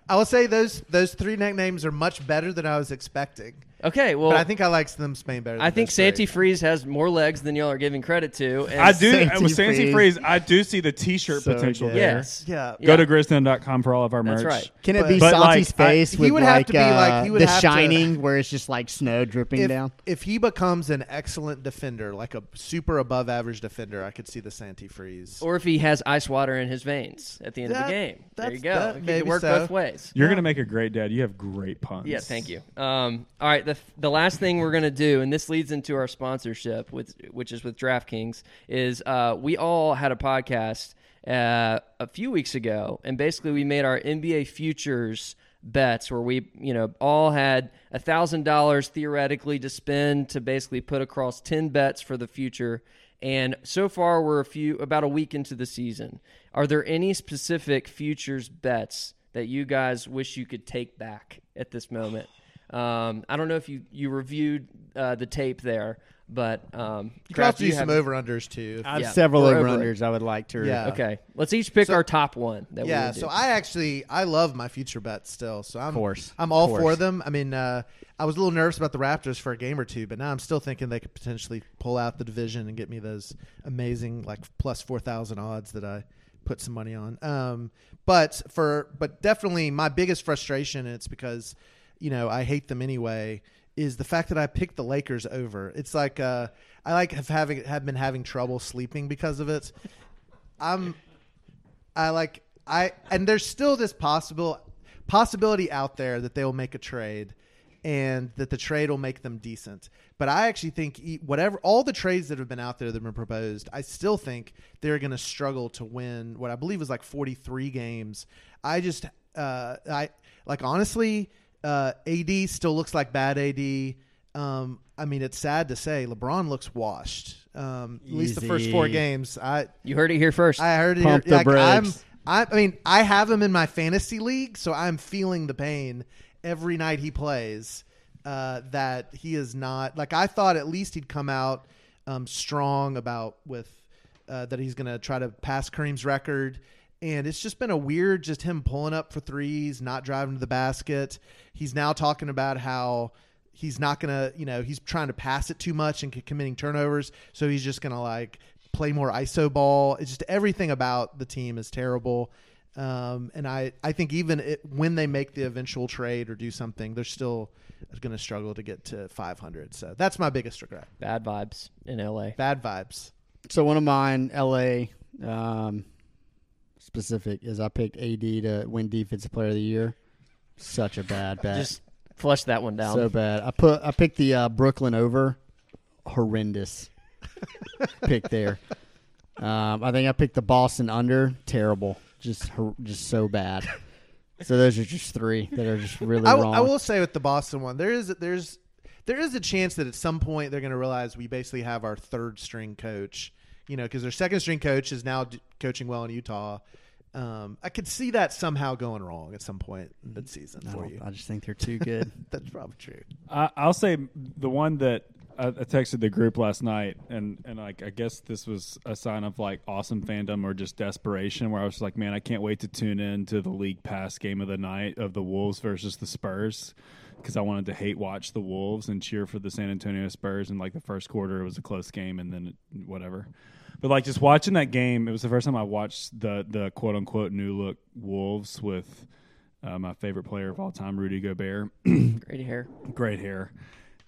I will say those those three nicknames are much better than I was expecting. Okay, well, but I think I like Slim Spain better. Than I think those. Santi Freeze has more legs than y'all are giving credit to. And I do Santi with Santi Freeze. Freeze, I do see the T-shirt So potential good. there. Yes. Yeah. Yeah. Go to grizzton.com for all of our That's merch. right. Can it But- be But, Santi's like, I- face he with would have like, to be uh, like- he would the have to- shining, where it's just like snow dripping If, down? if he becomes an excellent defender, like a super above average defender, I could see the Santi freeze. Or if he has ice water in his veins at the end of the game. There you go. that It maybe could work so. both ways. You're Yeah. gonna make a great dad. You have great puns. Yeah, thank you. Um, all right, the the last thing we're gonna do, and this leads into our sponsorship, with which is with DraftKings, is uh, we all had a podcast uh, a few weeks ago, and basically we made our NBA futures bets where we, you know, all had a thousand dollars theoretically to spend to basically put across ten bets for the future. And so far, we're a few about a week into the season. Are there any specific futures bets that you guys wish you could take back at this moment? Um, I don't know if you you reviewed uh, the tape there, but um, you could Kraft, also use have- some over unders too. I have yeah, several over over it. unders I would like to. Yeah. Okay, let's each pick So- our top one. That yeah, would so I actually I love my future bets still. So I'm Course. I'm all Course. for them. I mean, uh, I was a little nervous about the Raptors for a game or two, but now I'm still thinking they could potentially pull out the division and get me those amazing like plus four thousand odds that I put some money on. Um, but for but definitely my biggest frustration, and it's because you know I hate them anyway, is the fact that I picked the Lakers over. It's like uh, I like have having have been having trouble sleeping because of it. I'm I like I and there's still this possible possibility out there that they'll make a trade and that the trade will make them decent. But I actually think whatever all the trades that have been out there that have been proposed, I still think they're going to struggle to win what I believe is like 43 games. I just uh I like honestly uh AD still looks like bad AD. Um I mean it's sad to say LeBron looks washed. Um at least the first 4 games. I You heard it here first. I heard it. Pump here. the Like, I'm, brakes. I, I mean, I have him in my fantasy league, so I'm feeling the pain every night he plays. Uh, that he is not like I thought. At least he'd come out um, strong about with uh, that he's going to try to pass Kareem's record. And it's just been a weird, just him pulling up for threes, not driving to the basket. He's now talking about how he's not going to, you know, he's trying to pass it too much and committing turnovers. So he's just going to like play more ISO ball. It's just everything about the team is terrible. Um, and I, I think even it, when they make the eventual trade or do something, they're still going to struggle to get to 500. So that's my biggest regret. Bad vibes in LA. Bad vibes. So one of mine, LA, um, specific, is I picked AD to win Defensive Player of the Year. Such a bad *laughs* bet. Just flush that one down. so bad. I put I picked the uh, Brooklyn over. Horrendous *laughs* pick there. Um, I think I picked the Boston under. Terrible. Just just so bad. So those are just three that are just really I, w- wrong. I will say with the Boston one, there is there's there is a chance that at some point they're going to realize we basically have our third string coach. You know, because their second string coach is now d- coaching well in Utah. Um, I could see that somehow going wrong at some point mid season I, for you. I just think they're too good. *laughs* That's probably true. I, I'll say the one that I, I texted the group last night, and and like I guess this was a sign of like awesome fandom or just desperation, where I was like, man, I can't wait to tune in to the league pass game of the night of the Wolves versus the Spurs. Because I wanted to hate watch the Wolves and cheer for the San Antonio Spurs. And like the first quarter, it was a close game, and then it, whatever. But like just watching that game, it was the first time I watched the the quote unquote new look Wolves with uh, my favorite player of all time, Rudy Gobert *clears throat* Great hair. great hair.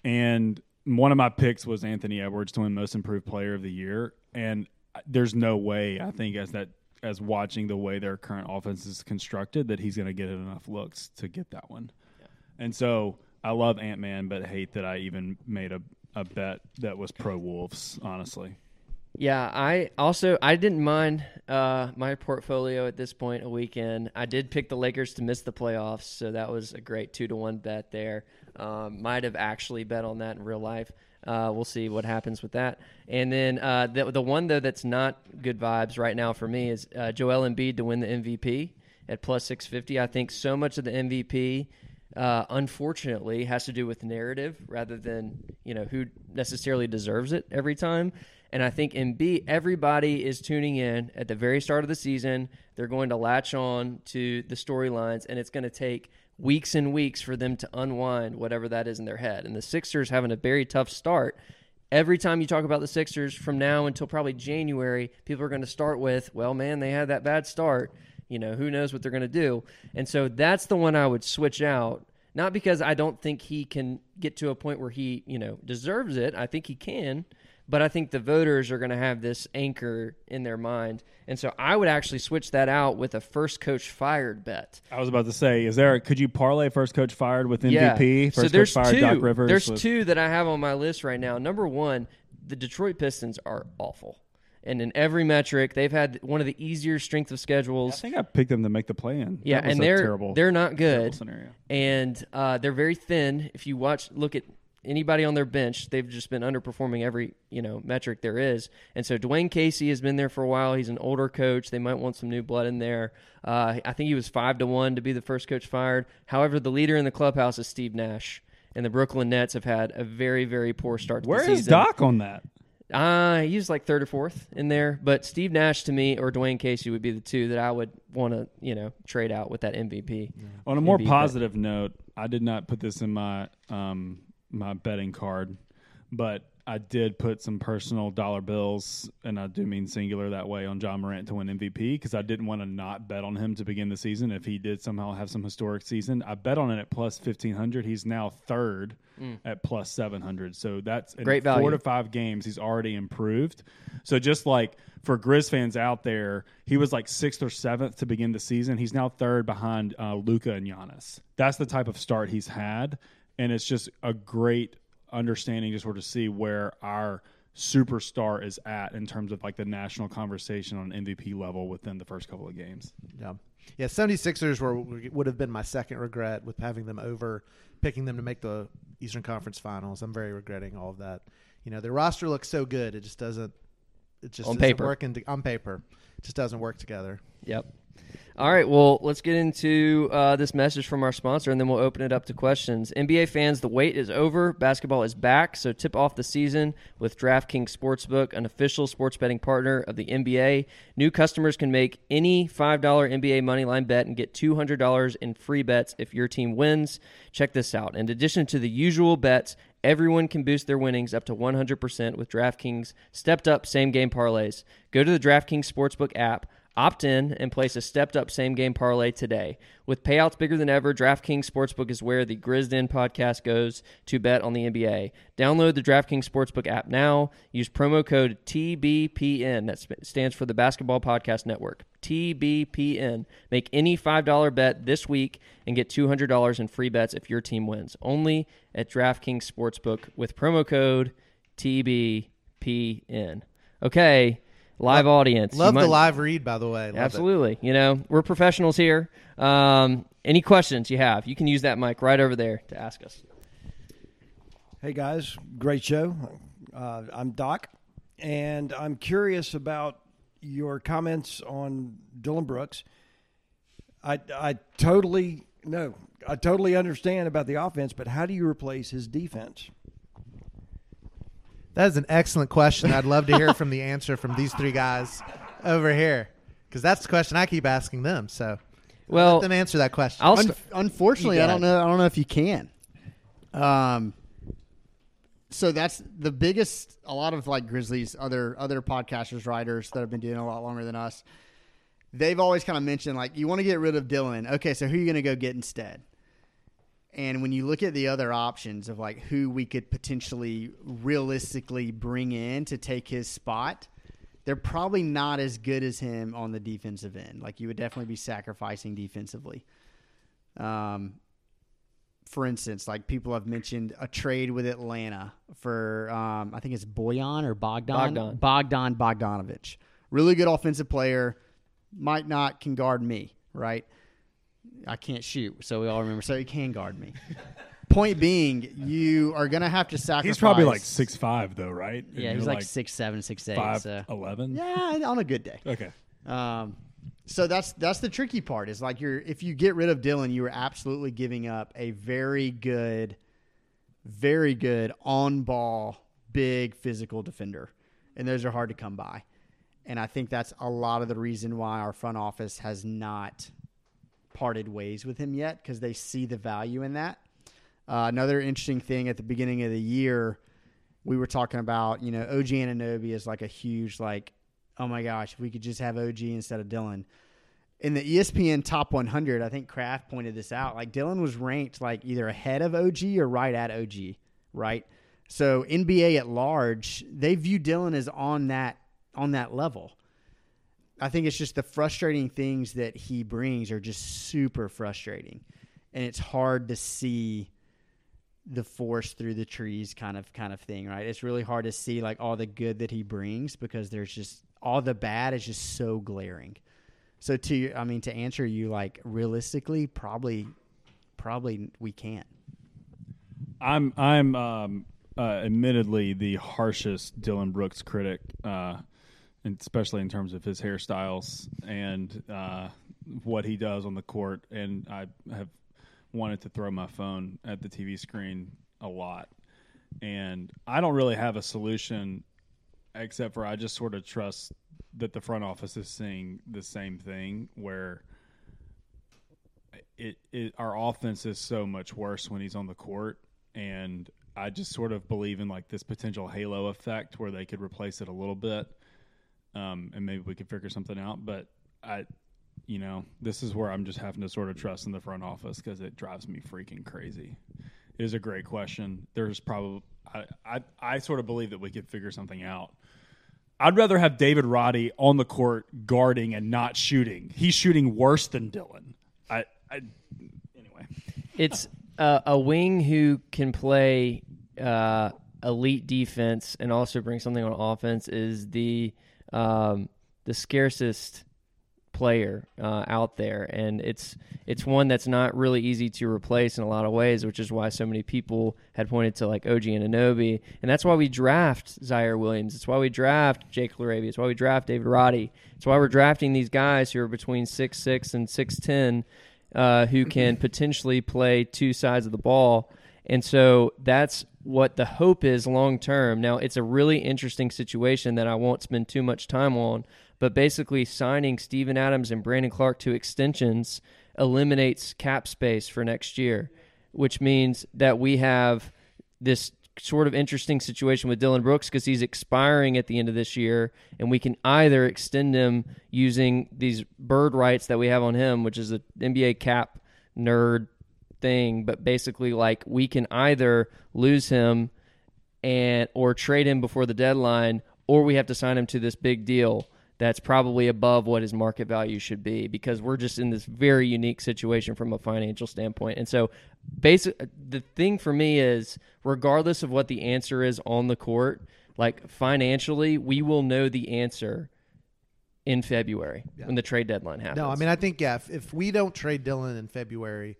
And one of my picks was Anthony Edwards to win Most Improved Player of the Year. And there's no way I think as that as watching the way their current offense is constructed that he's going to get enough looks to get that one. And so I love Ant Man, but hate that I even made a, a bet that was pro Wolves. Honestly, Yeah, I also I didn't mind uh, my portfolio at this point a weekend. I did pick the Lakers to miss the playoffs, so that was a great two to one bet there. Um, might have actually bet on that in real life. Uh, we'll see what happens with that. And then uh, the the one though that's not good vibes right now for me is uh, Joel Embiid to win the MVP at plus six fifty. I think so much of the MVP uh, unfortunately has to do with narrative rather than you know who necessarily deserves it every time. And I think in B, everybody is tuning in at the very start of the season. They're going to latch on to the storylines, and it's going to take weeks and weeks for them to unwind whatever that is in their head. And the Sixers having a very tough start. Every time you talk about the Sixers from now until probably January, people are going to start with, well, man, they had that bad start. You know, who knows what they're going to do. And so that's the one I would switch out. Not because I don't think he can get to a point where he, you know, deserves it. I think he can. But I think the voters are going to have this anchor in their mind. And so I would actually switch that out with a first coach fired bet. I was about to say, is there? Could you parlay first coach fired with MVP? Yeah. First so there's coach fired two. Doc Rivers. there's with- two that I have on my list right now. Number one, the Detroit Pistons are awful, and in every metric, they've had one of the easier strength of schedules. I think I picked them to make the play in. Yeah, and they're terrible, they're not good, scenario. and uh, they're very thin. If you watch, look at anybody on their bench, they've just been underperforming every you know metric there is. And so Dwane Casey has been there for a while. He's an older coach. They might want some new blood in there. Uh, I think he was five to one to be the first coach fired. However, the leader in the clubhouse is Steve Nash. And the Brooklyn Nets have had a very, very poor start to Where the is. Doc on that? Uh, he's like third or fourth in there. But Steve Nash to me or Dwane Casey would be the two that I would want to, you know, trade out with that MVP. On a more but- positive note, I did not put this in my um, my betting card, but I did put some personal dollar bills, and I do mean singular that way, on Ja Morant to win MVP because I didn't want to not bet on him to begin the season if he did somehow have some historic season. I bet on it at plus fifteen hundred. He's now third at plus seven hundred. So that's Great Four to five games, he's already improved. So just like for Grizz fans out there, he was like sixth or seventh to begin the season. He's now third behind uh, Luka and Giannis. That's the type of start he's had, and it's just a great understanding to sort of see where our superstar is at in terms of like the national conversation on MVP level within the first couple of games. Yeah. Yeah, 76ers were would have been my second regret with having them over picking them to make the Eastern Conference Finals. I'm very regretting all of that. You know, their roster looks so good, it just doesn't it just On doesn't paper. work in, on paper. It just doesn't work together. Yep. All right, well, let's get into uh, this message from our sponsor, and then we'll open it up to questions. NBA fans, the wait is over. Basketball is back, so tip off the season with DraftKings Sportsbook, an official sports betting partner of the NBA. New customers can make any $5 NBA moneyline bet and get $200 in free bets if your team wins. Check this out. In addition to the usual bets, everyone can boost their winnings up to 100% with DraftKings stepped up same game parlays. Go to the DraftKings Sportsbook app. Opt in and place a stepped up same game parlay today. With payouts bigger than ever, DraftKings Sportsbook is where the Grizzed In podcast goes to bet on the NBA. Download the DraftKings Sportsbook app now. Use promo code TBPN, that stands for the Basketball Podcast Network. TBPN. Make any $5 bet this week and get $200 in free bets if your team wins. Only at DraftKings Sportsbook with promo code TBPN. Okay, live audience. You Love the live read, by the way. Love it. Absolutely. You know, we're professionals here. Um, any questions you have, you can use that mic right over there to ask us. Hey guys, great show. Uh, I'm Doc, and I'm curious about your comments on Dillon Brooks. I I totally no, I totally understand about the offense, but how do you replace his defense? That is an excellent question. I'd love to hear from the answer from these three guys over here because that's the question I keep asking them. So Well, let them answer that question. I'll Un- unfortunately, I don't know. I don't know if you can. Um. So that's the biggest. A lot of like Grizzlies, other other podcasters, writers that have been doing a lot longer than us. They've always kind of mentioned like you want to get rid of Dillon. Okay, so who are you going to go get instead? And when you look at the other options of like who we could potentially realistically bring in to take his spot, they're probably not as good as him on the defensive end. Like you would definitely be sacrificing defensively. Um, for instance, like people have mentioned a trade with Atlanta for um, I think it's Boyan or Bogdan Bogdan. Bogdan Bogdanovich. Really good offensive player. Might not can guard me, right? I can't shoot, so we all remember. So he can guard me. *laughs* Point being, you are going to have to sacrifice. He's probably like six five though, right? And Yeah, he's you're like, six seven, six eight. so eleven. yeah, on a good day. Okay. Um, so that's that's the tricky part. Is like you're if you get rid of Dillon, you are absolutely giving up a very good, very good on ball, big physical defender, and those are hard to come by. And I think that's a lot of the reason why our front office has not parted ways with him yet because they see the value in that. Uh, another interesting thing at the beginning of the year, we were talking about, you know, OG Anunoby is like a huge, like, oh my gosh, if we could just have OG instead of Dillon. In the ESPN Top 100, I think Kraft pointed this out. Like, Dillon was ranked like either ahead of OG or right at OG, right? So NBA at large, they view Dillon as on that on that level. I think it's just the frustrating things that he brings are just super frustrating, and it's hard to see the forest through the trees kind of kind of thing, right? It's really hard to see like all the good that he brings because there's just all the bad is just so glaring. So to I mean to answer you like realistically, probably probably we can't. I'm I'm um, uh, admittedly the harshest Dillon Brooks critic, uh, especially in terms of his hairstyles and uh, what he does on the court. And I have wanted to throw my phone at the TV screen a lot. And I don't really have a solution except for I just sort of trust that the front office is seeing the same thing where it, it our offense is so much worse when he's on the court and I just sort of believe in like this potential halo effect where they could replace it a little bit, um, and maybe we could figure something out. But I, you know, this is where I'm just having to sort of trust in the front office because it drives me freaking crazy. It is a great question. There's probably I, I I sort of believe that we could figure something out. I'd rather have David Roddy on the court guarding and not shooting. He's shooting worse than Dillon. I, I anyway. It's a wing who can play uh, elite defense and also bring something on offense is the um, the scarcest player uh, out there, and it's it's one that's not really easy to replace in a lot of ways, which is why so many people had pointed to like OG Anunoby, and that's why we draft Ziaire Williams. It's why we draft Jake LaRavia. It's why we draft David Roddy. It's why we're drafting these guys who are between six six and six ten, uh, who can *clears throat* potentially play two sides of the ball. And so that's what the hope is long term. Now, it's a really interesting situation that I won't spend too much time on, but basically signing Steven Adams and Brandon Clarke to extensions eliminates cap space for next year, which means that we have this sort of interesting situation with Dillon Brooks because he's expiring at the end of this year, and we can either extend him using these bird rights that we have on him, which is a NBA cap nerd thing, but basically like we can either lose him and or trade him before the deadline, or we have to sign him to this big deal that's probably above what his market value should be because we're just in this very unique situation from a financial standpoint. And so basic the thing for me is regardless of what the answer is on the court, like financially, we will know the answer in February Yeah. when the trade deadline happens. No, I mean I think yeah. If, if we don't trade Dillon in February,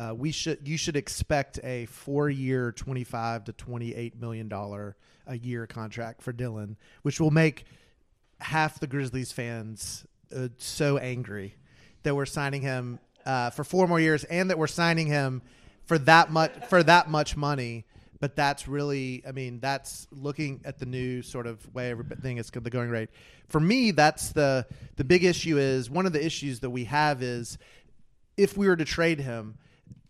uh, we should you should expect a four year, twenty five to twenty eight million dollar a year contract for Dillon, which will make half the Grizzlies fans uh, so angry that we're signing him uh, for four more years and that we're signing him for that much for that much money. But that's really, I mean, that's looking at the new sort of way everything is the going rate. For me, that's the the big issue. Is one of the issues that we have is if we were to trade him,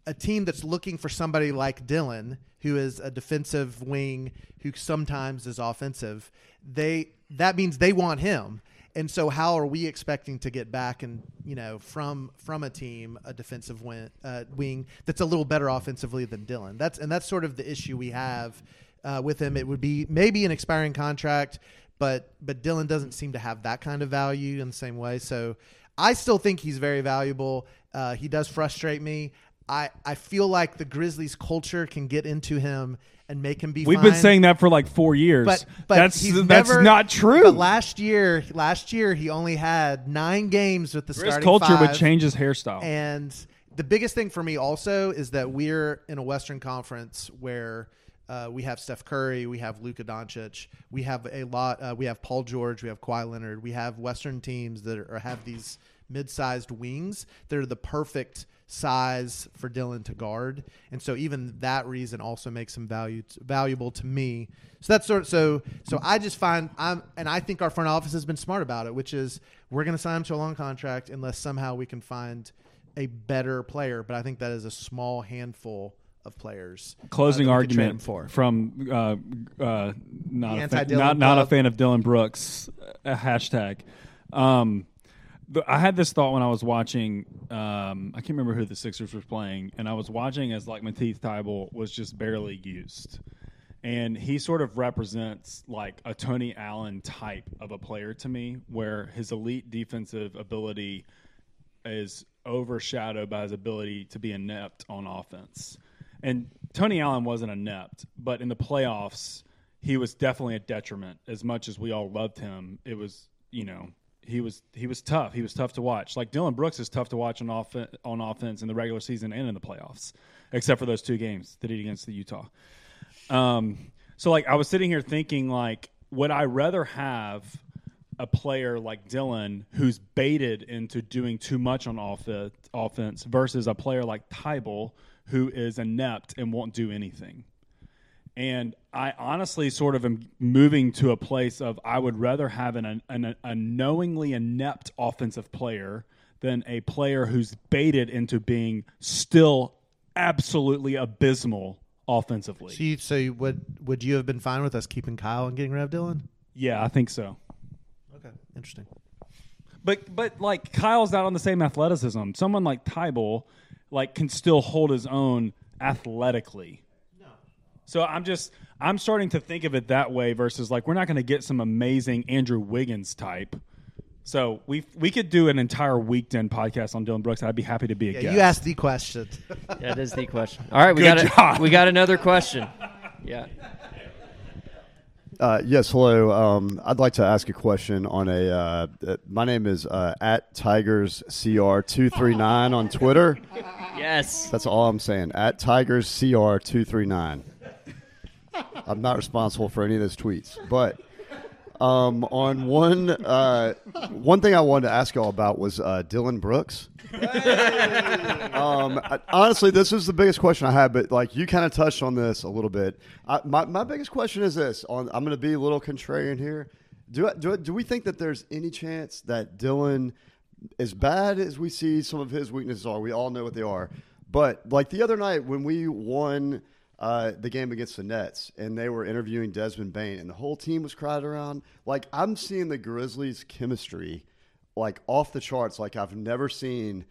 a team that's looking for somebody like Dillon, who is a defensive wing who sometimes is offensive, they that means they want him. And so, how are we expecting to get back and you know from from a team a defensive wing, uh, wing that's a little better offensively than Dillon? That's and that's sort of the issue we have uh, with him. It would be maybe an expiring contract, but but Dillon doesn't seem to have that kind of value in the same way. So I still think he's very valuable. Uh, he does frustrate me. I, I feel like the Grizzlies culture can get into him and make him be. We've fine. been saying that for like four years. but but that's that's never- not true. But last year, last year he only had nine games with the Grizz starting culture would change his hairstyle. And the biggest thing for me also is that we're in a Western Conference where uh, we have Steph Curry, we have Luka Doncic, we have a lot, uh, we have Paul George, we have Kawhi Leonard, we have Western teams that are, have these mid-sized wings that are the perfect size for Dillon to guard, and so even that reason also makes him value, valuable to me. So that's sort of, so so I just find I'm and I think our front office has been smart about it, which is we're going to sign him to a long contract unless somehow we can find a better player. But I think that is a small handful of players. Closing uh, that we could trade him argument for. from uh, uh, not a fan, not not a fan of Dillon Brooks uh, hashtag. Um, I had this thought when I was watching. Um, I can't remember who the Sixers were playing, and I was watching as like Matisse Thybulle was just barely used, and he sort of represents like a Tony Allen type of a player to me, where his elite defensive ability is overshadowed by his ability to be inept on offense. And Tony Allen wasn't inept, but in the playoffs, he was definitely a detriment. As much as we all loved him, it was you know he was he was tough. He was tough to watch. Like Dillon Brooks is tough to watch on off on offense in the regular season and in the playoffs, except for those two games that he did against the Utah. Um, so like I was sitting here thinking like, would I rather have a player like Dillon who's baited into doing too much on offense, offense versus a player like Thybulle who is inept and won't do anything. And I honestly sort of am moving to a place of I would rather have an, an, a knowingly inept offensive player than a player who's baited into being still absolutely abysmal offensively. So, you, so you would would you have been fine with us keeping Kyle and getting rid of Dillon? yeah, I think so. Okay, interesting. But but like Kyle's not on the same athleticism. Someone like Thybulle like can still hold his own athletically. So I'm just I'm starting to think of it that way versus like we're not going to get some amazing Andrew Wiggins type. So we we could do an entire weekend podcast on Dillon Brooks. I'd be happy to be a Yeah, guest. you asked the question. *laughs* That is the question. All right, we Good got job. a, we got another question. *laughs* Yeah. Uh, yes, hello. Um, I'd like to ask a question on a. Uh, uh, my name is uh, at Tigers CR two three nine on Twitter. Yes. That's all I'm saying. At Tigers CR two three nine. I'm not responsible for any of those tweets, but um, on one uh, one thing I wanted to ask y'all about was uh, Dillon Brooks. um, I- honestly, this is the biggest question I had, but like you kind of touched on this a little bit. I, my my biggest question is this: on I'm going to be a little contrarian here. Do I, do do we think that there's any chance that Dillon, as bad as we see some of his weaknesses are, we all know what they are, but like the other night when we won. Uh, the game against the Nets, and they were interviewing Desmond Bane, and the whole team was crowded around. Like I'm seeing the Grizzlies' chemistry, like off the charts, like I've never seen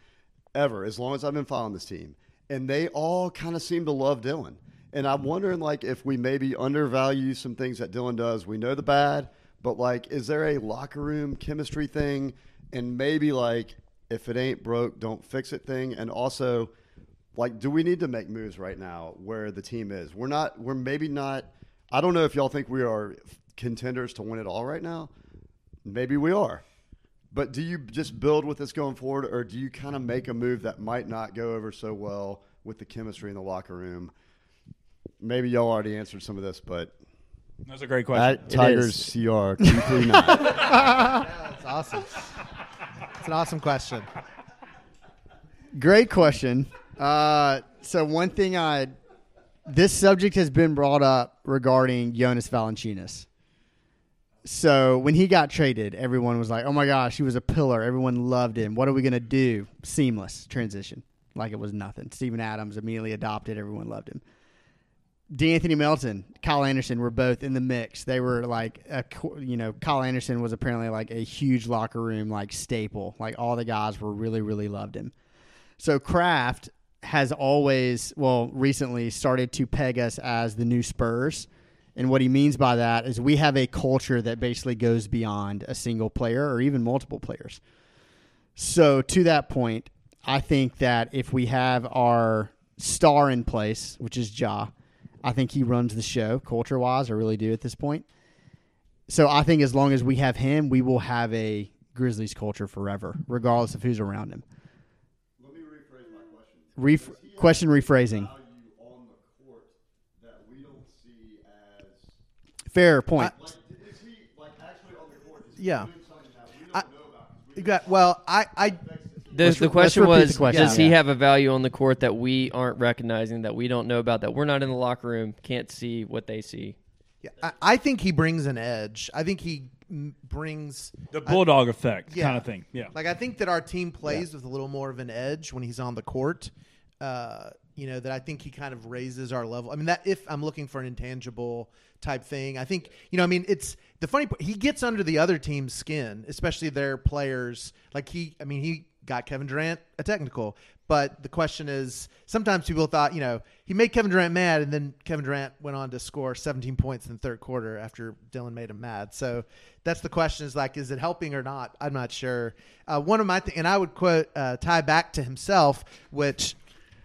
ever as long as I've been following this team. And they all kind of seem to love Dillon. And I'm wondering like if we maybe undervalue some things that Dillon does. We know the bad, but like is there a locker room chemistry thing and maybe like if it ain't broke, don't fix it thing and also like do we need to make moves right now where the team is? We're not we're maybe not I don't know if y'all think we are contenders to win it all right now. Maybe we are. But do you just build with this going forward, or do you kind of make a move that might not go over so well with the chemistry in the locker room? Maybe y'all already answered some of this, but That's a great question. at Tigers CR two three nine. *laughs* That's awesome. It's an awesome question. Great question. Uh, so one thing I, this subject has been brought up regarding Jonas Valanciunas. So when he got traded, everyone was like, "Oh my gosh, he was a pillar. Everyone loved him. What are we gonna do?" Seamless transition, like it was nothing. Steven Adams immediately adopted. Everyone loved him. D'Anthony Melton, Kyle Anderson were both in the mix. They were like, a, you know, Kyle Anderson was apparently like a huge locker room like staple. Like all the guys were really, really loved him. So Kraft has always, well, recently started to peg us as the new Spurs. And what he means by that is we have a culture that basically goes beyond a single player or even multiple players. So to that point, I think that if we have our star in place, which is Ja, I think he runs the show culture wise. I really do at this point. So I think as long as we have him, we will have a Grizzlies culture forever, regardless of who's around him. Let me rephrase my question. Ref- question rephrasing. Value on the court that we don't see as Fair point. like is he like actually on the court? Is Yeah. doing something that we don't I- know about? 'Cause we You got well. I I The, Let's re- the question was the question. Does he Yeah. have a value on the court that we aren't recognizing, that we don't know about, that we're not in the locker room, can't see what they see? Yeah, I, I think he brings an edge. I think he brings the bulldog effect yeah. kind of thing. Yeah. Like I think that our team plays with a little more of an edge when he's on the court. Uh, you know that I think he kind of raises our level. I mean that if I'm looking for an intangible type thing, I think you know. I mean it's the funny part. He gets under the other team's skin, especially their players. Like he, I mean he got Kevin Durant a technical, but the question is sometimes people thought you know he made Kevin Durant mad, and then Kevin Durant went on to score 17 points in the third quarter after Dillon made him mad. So that's the question: is like, is it helping or not? I'm not sure. Uh, one of my th- and I would quote uh, Ty back to himself, which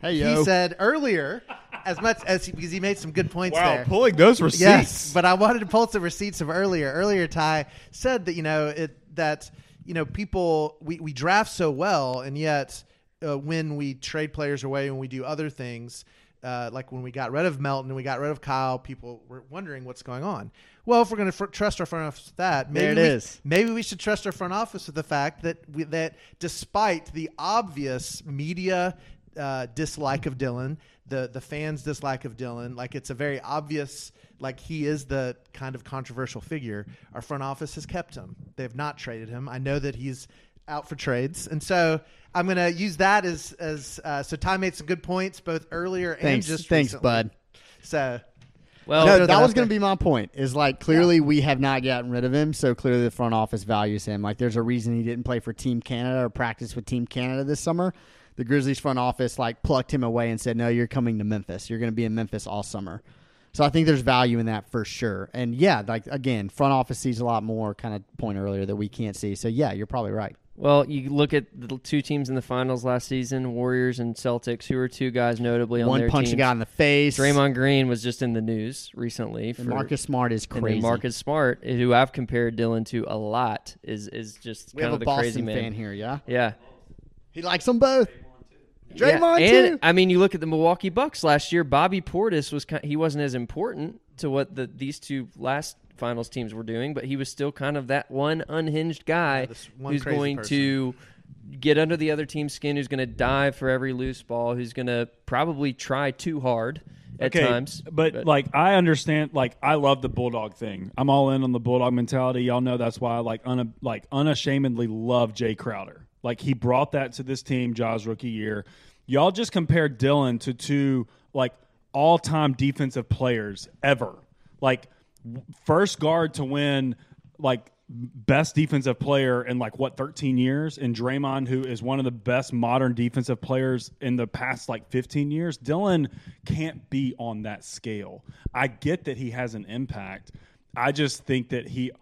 Hey, he said earlier, as much as he, because he made some good points Wow, there. pulling those receipts. Yes, but I wanted to pull some receipts of earlier. Earlier, Ty said that you know it that you know people we, we draft so well, and yet uh, when we trade players away and we do other things, uh, like when we got rid of Melton and we got rid of Kyle, people were wondering what's going on. Well, if we're going to fr- trust our front office with that, maybe There it we, is. Maybe we should trust our front office with the fact that we, that despite the obvious media uh, dislike of Dillon, the the fans' dislike of Dillon, like it's a very obvious, like he is the kind of controversial figure. Our front office has kept him; they have not traded him. I know that he's out for trades, and so I'm going to use that as as uh, so. Ty made some good points both earlier and Thanks, just thanks, recently. bud. So Well, no, throw that that was going to be my point. Is like clearly we have not gotten rid of him, so clearly the front office values him. Like there's a reason he didn't play for Team Canada or practice with Team Canada this summer. The Grizzlies front office like plucked him away and said, "No, you're coming to Memphis. You're going to be in Memphis all summer." So I think there's value in that for sure. And yeah, like again, front office sees a lot more. Kind of point earlier that we can't see. So yeah, you're probably right. Well, you look at the two teams in the finals last season, Warriors and Celtics, who are two guys notably on One their punch a teams. guy in the face. Draymond Green was just in the news recently. For, and Marcus Smart is crazy. Marcus Smart, eh, who I've compared Dillon to a lot, is is just we kind have of a the crazy Boston man. fan here. Yeah, Yeah, he likes them both. Yeah, and too. I mean, you look at the Milwaukee Bucks last year. Bobby Portis was kind, he wasn't as important to what the these two last finals teams were doing, but he was still kind of that one unhinged guy this one who's going person. to get under the other team's skin, who's going to dive for every loose ball, who's going to probably try too hard at okay, times. But, like I understand, like I love the bulldog thing. I'm all in on the bulldog mentality. Y'all know that's why I like una, like unashamedly love Jae Crowder. Like he brought that to this team, Ja's rookie year. Y'all just compared Dillon to two like all time defensive players ever. Like first guard to win like best defensive player in like what 13 years and Draymond who is one of the best modern defensive players in the past like 15 years Dillon can't be on that scale I get that he has an impact I just think that he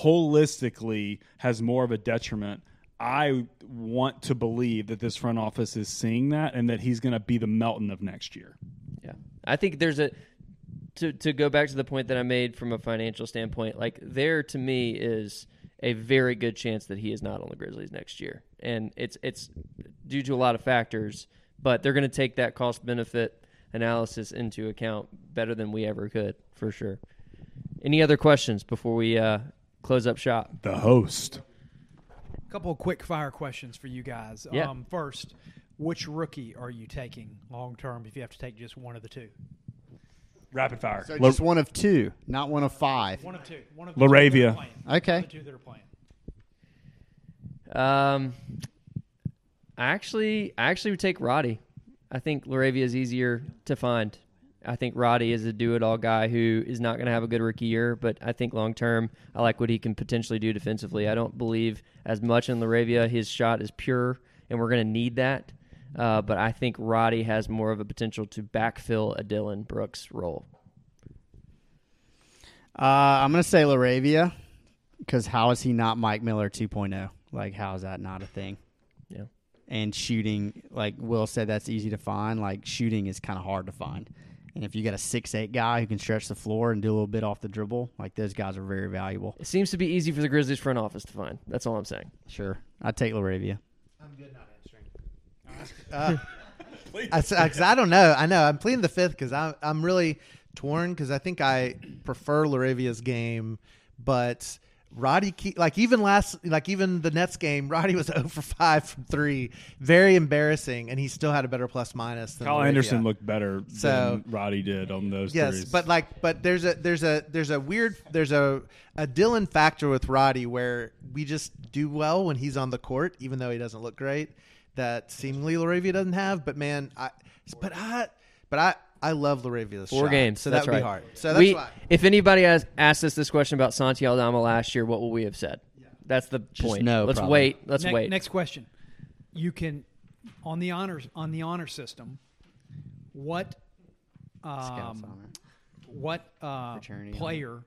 holistically has more of a detriment I want to believe that this front office is seeing that and that he's going to be the Melton of next year Yeah, I think there's a to to go back to the point that I made from a financial standpoint. Like there to me is a very good chance that he is not on the Grizzlies next year, and it's it's due to a lot of factors. But they're going to take that cost benefit analysis into account better than we ever could, for sure. Any other questions before we uh, close up shop? the host couple of quick fire questions for you guys. Yeah. Um, first, which rookie are you taking long term if you have to take just one of the two? rapid fire So La- just one of two, not one of five. One of two. One of the two that LaRavia. are playing. Okay. The two that are playing. Um, I actually, I actually would take Roddy. I think LaRavia is easier to find. I think Roddy is a do-it-all guy who is not going to have a good rookie year, but I think long term, I like what he can potentially do defensively. I don't believe as much in LaRavia. His shot is pure, and we're going to need that. Uh, but I think Roddy has more of a potential to backfill a Dillon Brooks role. Uh, I'm going to say LaRavia because how is he not Mike Miller 2.0? Like, how is that not a thing? Yeah. And shooting, like Will said, that's easy to find. Like, shooting is kind of hard to find. And if you got a six eight guy who can stretch the floor and do a little bit off the dribble, like those guys are very valuable. It seems to be easy for the Grizzlies front office to find. That's all I'm saying. Sure, I'd take LaRavia. I'm good not answering. *laughs* Uh, I, s- I- 'cause I don't know. I know I'm pleading the fifth because I'm I'm really torn because I think I prefer LaRavia's game, but Roddy Ke- like even last like even the Nets game, *laughs* Roddy was 0 for five from three, very embarrassing, and he still had a better plus minus than Kyle. Anderson looked better So- than Roddy did on those Yes, threes. but like, but there's a there's a there's a weird there's a a Dillon factor with Roddy where we just do well when he's on the court, even though he doesn't look great. That seemingly LaRavia doesn't have, but man, I but I but I I love LaRavia's Four shot, games. so that's that would right. be hard. So that's we, why. If anybody has asked us this question about Santi Aldama last year, what will we have said? That's the point. no, Let's probably. wait. Let's Ne- wait. Next question. You can on the honors on the honor system. What um, what uh, player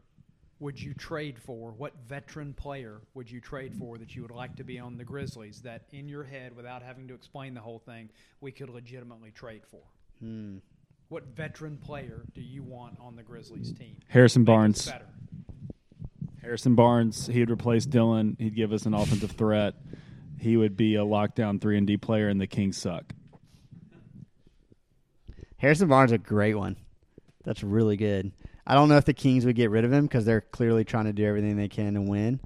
would you trade for? What veteran player would you trade for that you would like to be on the Grizzlies? That in your head, without having to explain the whole thing, we could legitimately trade for. Hmm. What veteran player do you want on the Grizzlies team? Harrison Barnes. better. Harrison Barnes, he'd replace Dillon. He'd give us an offensive threat. He would be a lockdown three and D player, and the Kings suck. Harrison Barnes is a great one. That's really good. I don't know if the Kings would get rid of him because they're clearly trying to do everything they can to win.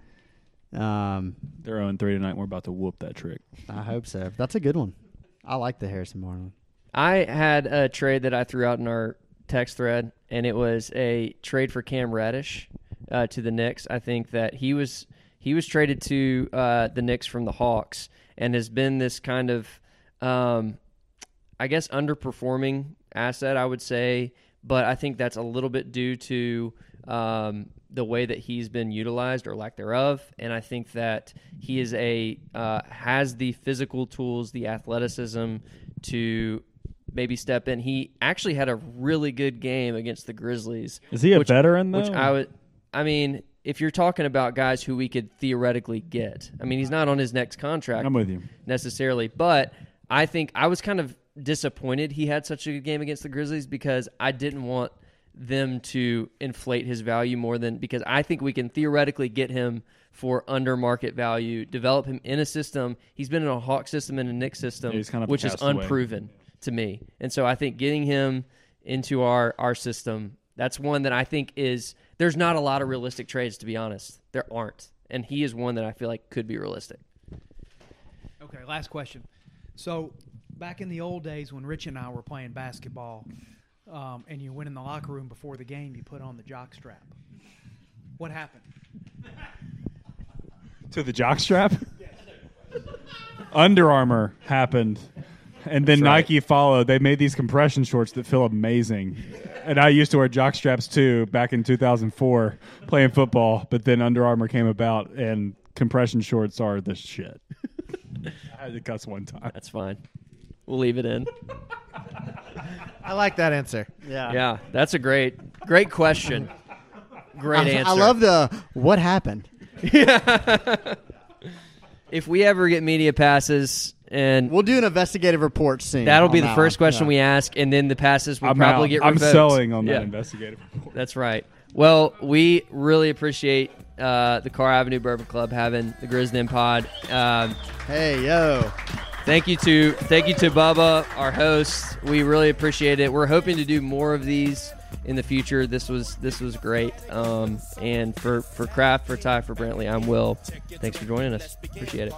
Um, They're 0 3 tonight. We're about to whoop that trick. I hope so. That's a good one. I like the Harrison Barnes one. I had a trade that I threw out in our text thread, and it was a trade for Cam Reddish uh, to the Knicks. I think that he was he was traded to uh, the Knicks from the Hawks, and has been this kind of, um, I guess, underperforming asset. I would say, but I think that's a little bit due to um, the way that he's been utilized or lack thereof. And I think that he is a uh, has the physical tools, the athleticism to maybe step in. He actually had a really good game against the Grizzlies. Is he a which- veteran though? Which I would, I mean, if you're talking about guys who we could theoretically get, I mean, he's not on his next contract I'm with you. necessarily, but I think I was kind of disappointed he had such a good game against the Grizzlies because I didn't want them to inflate his value more than because I think we can theoretically get him for under market value, develop him in a system. He's been in a Hawk system and a Knicks system, Yeah, kind of which is unproven to me. And so I think getting him into our our system, that's one that I think is there's not a lot of realistic trades to be honest. There aren't. And he is one that I feel like could be realistic. Okay, last question. So, back in the old days when Rich and I were playing basketball, um, and you went in the locker room before the game, you put on the jock strap. What happened? To the jockstrap? *laughs* Under Armour happened. And then right. Nike followed. They made these compression shorts that feel amazing. And I used to wear jock straps too back in 2004 playing football. But then Under Armour came about and compression shorts are the shit. *laughs* I had to cuss one time. That's fine. We'll leave it in. I like that answer. Yeah. Yeah, that's a great, great question. Great I, answer. I love the what happened. yeah. *laughs* If we ever get media passes, and We'll do an investigative report soon. that'll be the that first one. question Yeah. we ask, and then the passes will I'm probably out. get I'm revoked. selling on that investigative report. That's right. Well, we really appreciate uh, the Car Avenue Bourbon Club having the Grizzly Pod. Um, Hey yo. thank you to thank you to Bubba, our host. We really appreciate it. We're hoping to do more of these in the future. This was this was great. Um, and for for Kraft, for Ty, for Brantley, I'm Will. Thanks for joining us. Appreciate it.